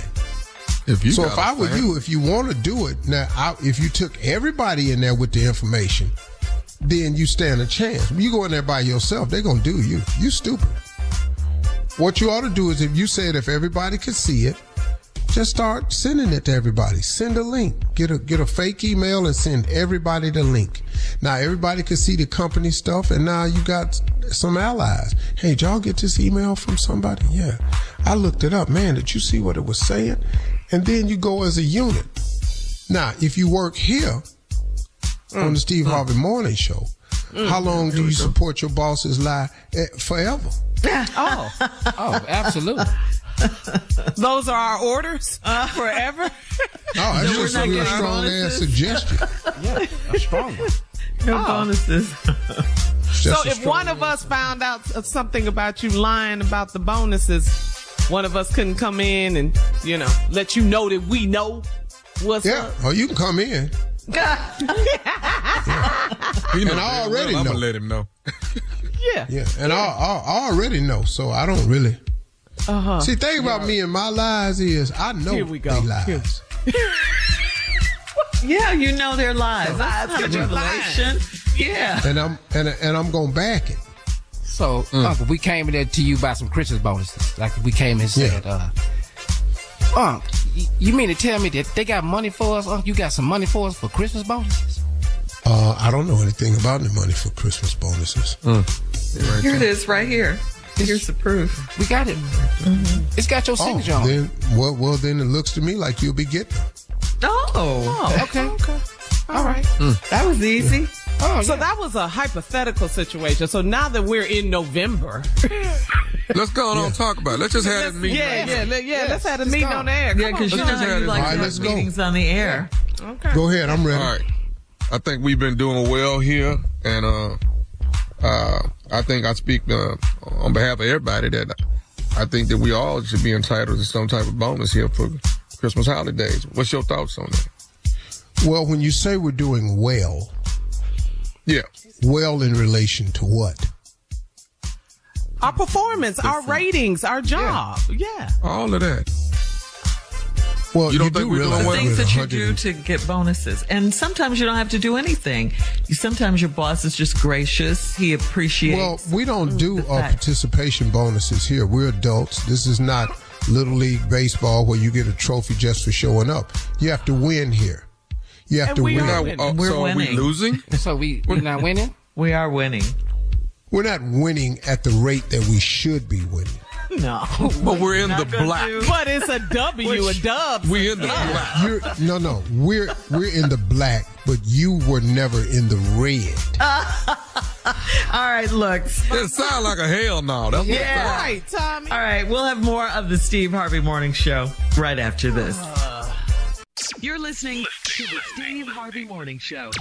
If you so if I were you, if you want to do it now, I, if you took everybody in there with the information, then you stand a chance. You go in there by yourself, they're gonna do you. You stupid. What you ought to do is if you said if everybody could see it, just start sending it to everybody. Send a link. Get a get a fake email and send everybody the link. Now everybody can see the company stuff, and now you got some allies. Hey, did y'all get this email from somebody? Yeah, I looked it up. Man, did you see what it was saying? And then you go as a unit. Now, if you work here mm. on the Steve mm. Harvey Morning Show, mm. how long do you support your boss's lie? Eh, Forever. oh, oh, absolutely. Those are our orders uh-huh. forever. Oh, that's just a real strong ass suggestion. Yeah, a strong one. No Oh. bonuses. So Just a if one of us found out something about you lying about the bonuses, one of us couldn't come in and you know let you know that we know what's Yeah, up. oh, you can come in. He know And I already well I'm know. gonna let him know. Yeah. Yeah, and I, I, I already know, so I don't really. Uh-huh. See, thing about me and my lies is I know Here we go. they lies. Yeah, you know they're lies. That's not a revelation. Yeah. and I'm and and I'm gonna back it. So, mm. uh, Uncle, we came in there to you by some Christmas bonuses. Like we came and said, uh, Unc, y- you mean to tell me that they got money for us? Unc, you got some money for us for Christmas bonuses? Uh, I don't know anything about the money for Christmas bonuses. Mm. Here it is, right here. Here's the proof. We got it. Mm-hmm. It's got your Oh, signature on it. then well, well, then it looks to me like you'll be getting. them. Oh. Oh, okay. okay. All right. Mm. That was easy. Oh, So yeah. that was a hypothetical situation. So now that we're in November, Let's go on and talk about it. Let's just have a meeting. yeah, yeah, let- yeah, let's have a meeting on the air. Yeah, because you know Let's just you like it. to have let's go. meetings on the air. Okay. Go ahead, I'm ready. All right. I think we've been doing well here, and uh, uh, I think I speak uh, on behalf of everybody that I think that we all should be entitled to some type of bonus here for Christmas holidays. What's your thoughts on that? Well, when you say we're doing well, Yeah. well in relation to what? Our performance, our ratings, our job. Yeah. All of that. Well, You don't do think we're doing realize well? Things that you do to get bonuses. And sometimes you don't have to do anything. Sometimes your boss is just gracious. He appreciates. Well, we don't do the uh, fact. participation bonuses here. We're adults. This is not little league baseball where you get a trophy just for showing up. You have to win here. You have And to we win. are Now, winning. uh, We're so are we winning. losing? So we we're not winning? we are winning. We're not winning at the rate that we should be winning. No. But we're in the black. do- But it's a W, a dub. We in the black. You're, no, no, we're we're in the black, but you were never in the red. All right, look. It sound like a hell no. That's Yeah. sound. Right, Tommy. All right, we'll have more of the Steve Harvey Morning Show right after this. You're listening to the Steve Harvey Morning Show.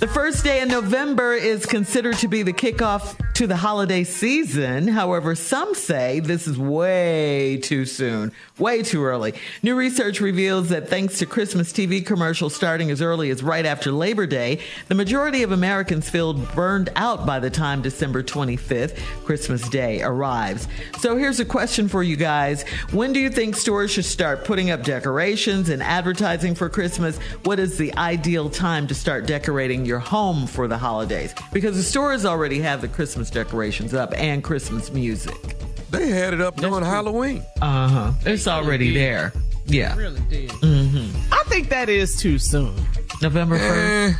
The first day in November is considered to be the kickoff to the holiday season. However, some say this is way too soon, way too early. New research reveals that thanks to Christmas TV commercials starting as early as right after Labor Day, the majority of Americans feel burned out by the time December 25th, Christmas Day, arrives. So here's a question for you guys. When do you think stores should start putting up decorations and advertising for Christmas? What is the ideal time to start decorating your home for the holidays? Because the stores already have the Christmas decorations up and Christmas music. They had it up during Halloween. Uh huh. It's already there. Yeah. Really did. I think that is too soon. November 1st. Eh,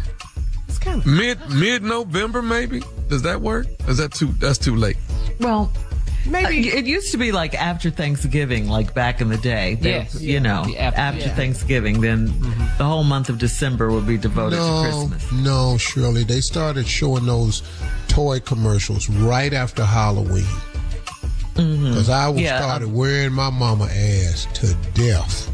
It's kind of. mid mid November maybe. Does that work? Is that too? That's too late. Well, Maybe. it used to be like after Thanksgiving, like back in the day. That, Yes. You know, after- after, yeah. Thanksgiving, then the whole month of December would be devoted to Christmas. no, Shirley. They started showing those toy commercials right after Halloween. Mm-hmm. Because I was Yeah. started wearing my mama ass to death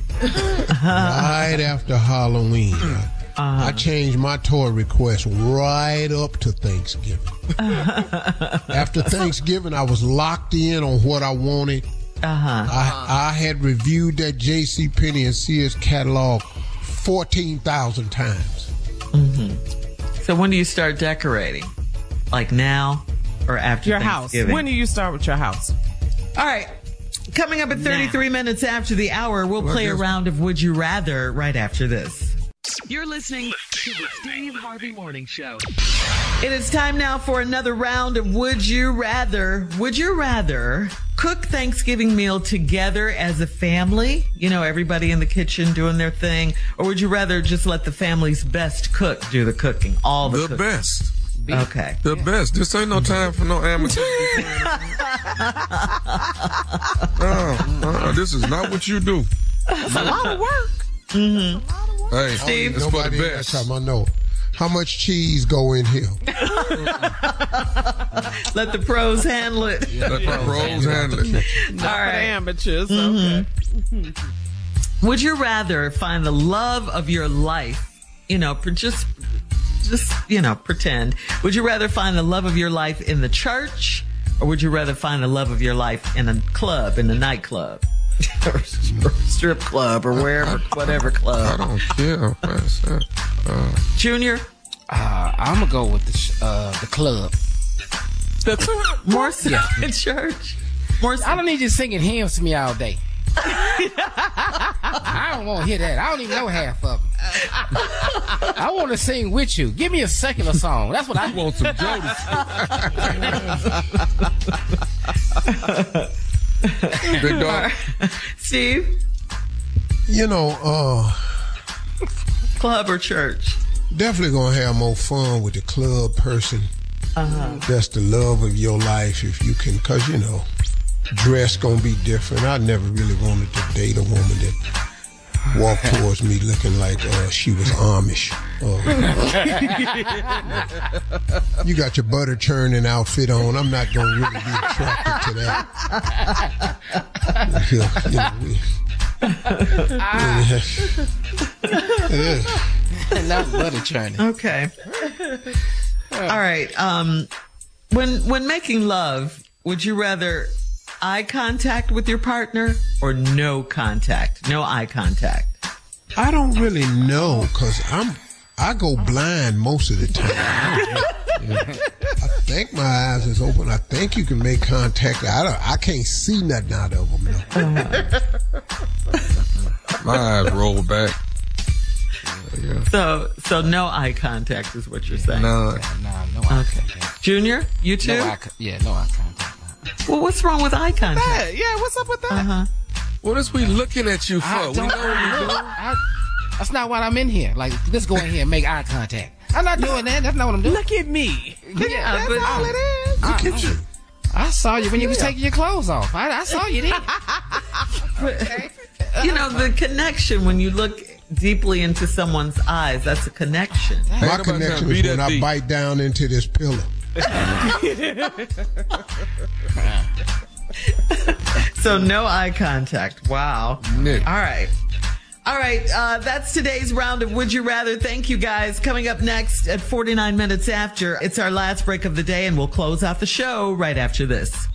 right after Halloween. Uh-huh. I changed my toy request right up to Thanksgiving. after Thanksgiving, I was locked in on what I wanted. Uh huh. I, I had reviewed that J.C. Penney and Sears catalog fourteen thousand times. Mm-hmm. So when do you start decorating? Like now or after your house. When do you start with your house? All right. Coming up at 33 minutes after the hour, we'll Well, I play a round of Would You Rather right after this. You're listening to the Steve Harvey Morning Show. It is time now for another round of Would You Rather. Would you rather cook Thanksgiving meal together as a family? You know, everybody in the kitchen doing their thing. Or would you rather just let the family's best cook do the cooking? All the, The cooking? Best. Okay. The best. This ain't no time for no amateurs. uh, uh, this is not what you do. It's a lot of work. Hey, Steve? it's for Nobody the in that best. time I know. How much cheese go in here? Let the pros handle it. Let the pros handle it. Not for the amateurs. Okay. Would you rather find the love of your life? You know, for just, just you know, pretend. Would you rather find the love of your life in the church, or would you rather find the love of your life in a club, in a nightclub, or strip club, or wherever, whatever I club? don't care. Uh, Junior, Uh, I'm gonna go with the sh- uh, the club. the more so Yeah. in church, more so. I don't need you singing hymns to me all day. I don't want to hear that. I don't even know half of them. I want to sing with you. Give me a secular song. That's what I want. Some Jodeci. Big dog. Steve? You know, uh, club or church? Definitely gonna have more fun with the club person. Uh-huh. That's the love of your life if you can, cause you know, dress gonna be different. I never really wanted to date a woman that walked towards me looking like uh, she was Amish. Uh, you got your butter churning outfit on. I'm not gonna really be attracted to that. you know, we, Not butter churning. Okay. All right. Um, when when making love, would you rather eye contact with your partner or no contact, no eye contact? I don't really know because I'm I go blind most of the time. I think my eyes is open. I think you can make contact. I don't. I can't see nothing out of them. though. My eyes roll back. So so no eye contact is what you're saying. No. Nah, no eye Okay. contact. Junior, you too? No eye, yeah, no eye contact. Well, what's wrong with eye contact? Yeah, yeah, what's up with that? Uh-huh. What is we looking at you for? I We don't know what we look. doing. I- That's not why I'm in here. Like, let's go in here and make eye contact. I'm not doing that. That's not what I'm doing. Look at me. Yeah, That's but- all it is. Look at you. I saw you when you was taking your clothes off. I, I saw you then. You know, the connection when you look deeply into someone's eyes, that's a connection. My connection is when I bite down into this pillow. So no eye contact. Wow. All right. All right. Uh, that's today's round of Would You Rather. Thank you guys. Coming up next at 49 minutes after, it's our last break of the day, and we'll close out the show right after this.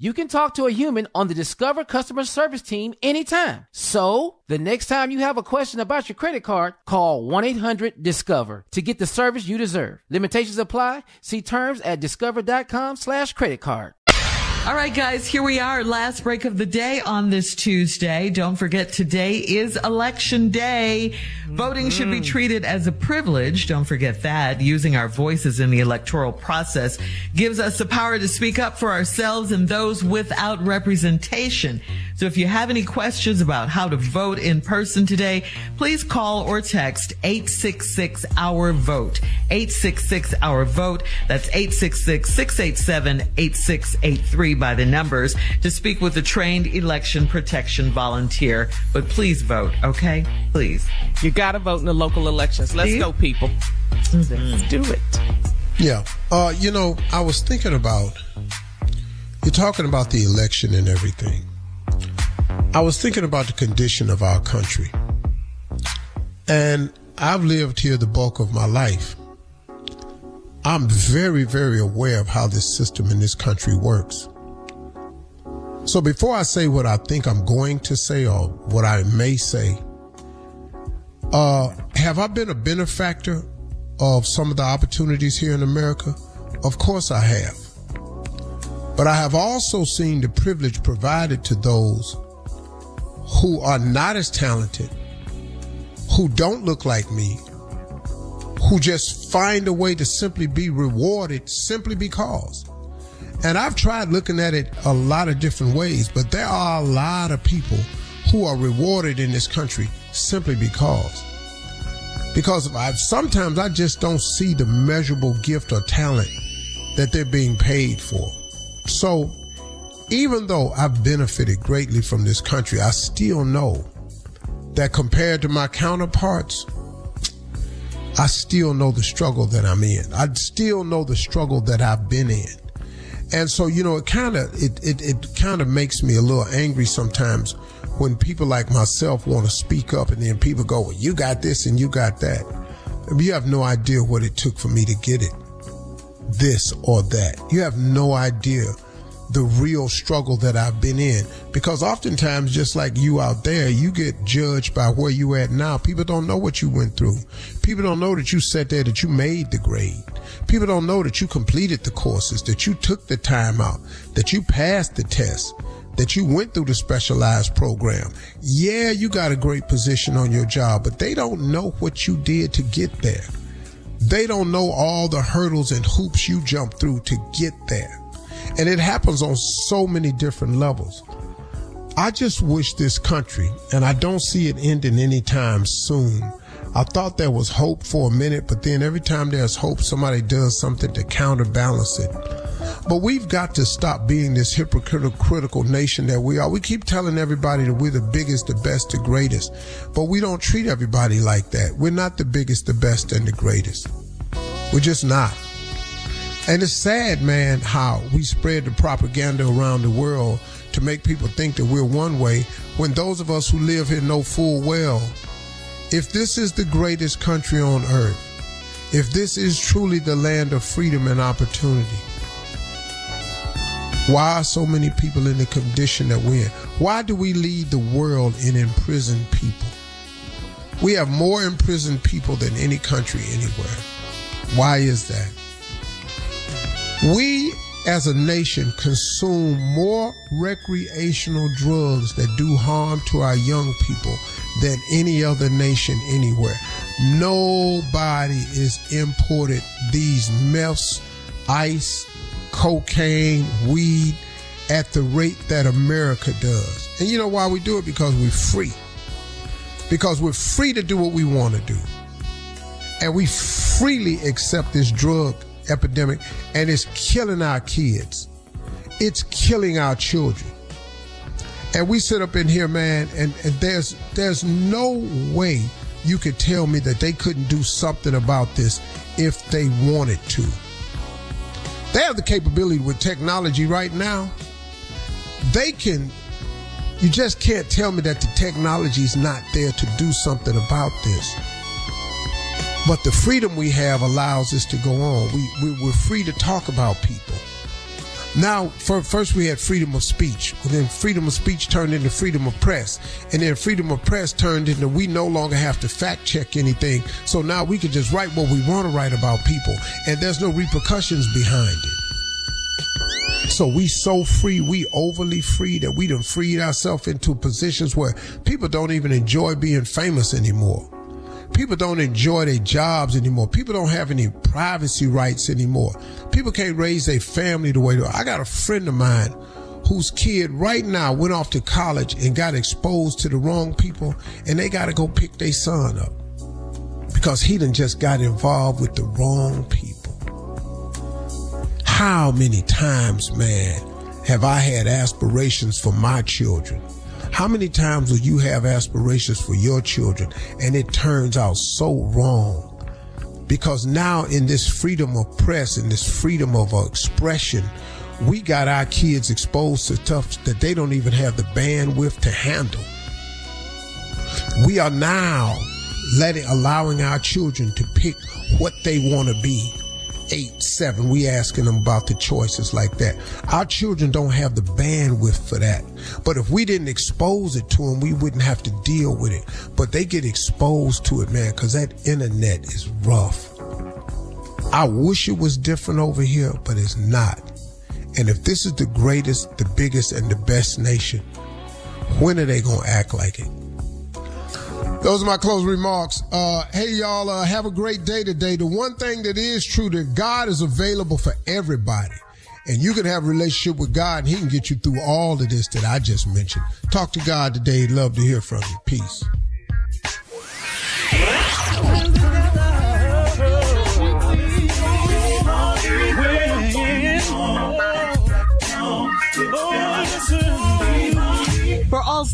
You can talk to a human on the Discover customer service team anytime. So, the next time you have a question about your credit card, call 1-800-DISCOVER to get the service you deserve. Limitations apply. See terms at discover.com slash credit card. All right, guys, here we are. Last break of the day on this Tuesday. Don't forget today is election day. Voting should be mm. treated as a privilege. Don't forget that. Using our voices in the electoral process gives us the power to speak up for ourselves and those without representation. So if you have any questions about how to vote in person today, please call or text 866 our vote. 866 our vote. That's 866 687 8683 by the numbers to speak with a trained election protection volunteer. But please vote, okay? Please. You gotta vote in the local elections. Let's go, people. Let's do it. Yeah. Uh, you know, I was thinking about you're talking about the election and everything. I was thinking about the condition of our country. And I've lived here the bulk of my life. I'm very, very aware of how this system in this country works. So before I say what I think I'm going to say or what I may say, uh, have I been a benefactor of some of the opportunities here in America? Of course I have. But I have also seen the privilege provided to those who are not as talented, who don't look like me, who just find a way to simply be rewarded simply because. And I've tried looking at it a lot of different ways, but there are a lot of people who are rewarded in this country simply because. Because of I sometimes I just don't see the measurable gift or talent that they're being paid for. So even though I've benefited greatly from this country, I still know that compared to my counterparts, I still know the struggle that I'm in. I still know the struggle that I've been in. And so, you know, it kind of it it, it kind of makes me a little angry sometimes when people like myself want to speak up and then people go, well, you got this and you got that. You have no idea what it took for me to get it. This or that. You have no idea the real struggle that I've been in. Because oftentimes, just like you out there, you get judged by where you at now. People don't know what you went through. People don't know that you sat there, that you made the grade. People don't know that you completed the courses, that you took the time out, that you passed the test, that you went through the specialized program. Yeah, you got a great position on your job, but they don't know what you did to get there. They don't know all the hurdles and hoops you jumped through to get there. And it happens on so many different levels. I just wish this country, and I don't see it ending anytime soon. I thought there was hope for a minute, but then every time there's hope, somebody does something to counterbalance it. But we've got to stop being this hypocritical critical nation that we are. We keep telling everybody that we're the biggest, the best, the greatest, but we don't treat everybody like that. We're not the biggest, the best, and the greatest. We're just not. And it's sad, man, how we spread the propaganda around the world to make people think that we're one way when those of us who live here know full well if this is the greatest country on earth, if this is truly the land of freedom and opportunity, why are so many people in the condition that we're in? Why do we lead the world in imprisoned people? We have more imprisoned people than any country anywhere. Why is that? We as a nation consume more recreational drugs that do harm to our young people than any other nation anywhere. Nobody is imported these meths, ice, cocaine, weed at the rate that America does. And you know why we do it? Because we're free. Because we're free to do what we want to do. And we freely accept this drug epidemic and it's killing our kids. It's killing our children. And we sit up in here, man, and, and there's there's no way you could tell me that they couldn't do something about this if they wanted to. They have the capability with technology right now. They can you just can't tell me that the technology is not there to do something about this. But the freedom we have allows us to go on. We, we we're free to talk about people. Now, for, first we had freedom of speech, then freedom of speech turned into freedom of press, and then freedom of press turned into we no longer have to fact check anything. So now we can just write what we want to write about people, and there's no repercussions behind it. So we so free, we overly free that we done freed ourselves into positions where people don't even enjoy being famous anymore. People don't enjoy their jobs anymore. People don't have any privacy rights anymore. People can't raise their family the way they I got a friend of mine whose kid right now went off to college and got exposed to the wrong people and they got to go pick their son up because he done just got involved with the wrong people. How many times, man, have I had aspirations for my children? How many times will you have aspirations for your children and it turns out so wrong? Because now in this freedom of press and this freedom of expression, we got our kids exposed to stuff that they don't even have the bandwidth to handle. We are now letting allowing our children to pick what they want to be eight, seven, we asking them about the choices like that. Our children don't have the bandwidth for that. But if we didn't expose it to them, we wouldn't have to deal with it. But they get exposed to it, man, because that internet is rough. I wish it was different over here, but it's not. And if this is the greatest, the biggest, and the best nation, when are they going to act like it? Those are my closing remarks. Uh, hey, y'all, uh, have a great day today. The one thing that is true that God is available for everybody. And you can have a relationship with God and he can get you through all of this that I just mentioned. Talk to God today. Love to hear from you. Peace.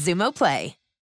Xumo Play.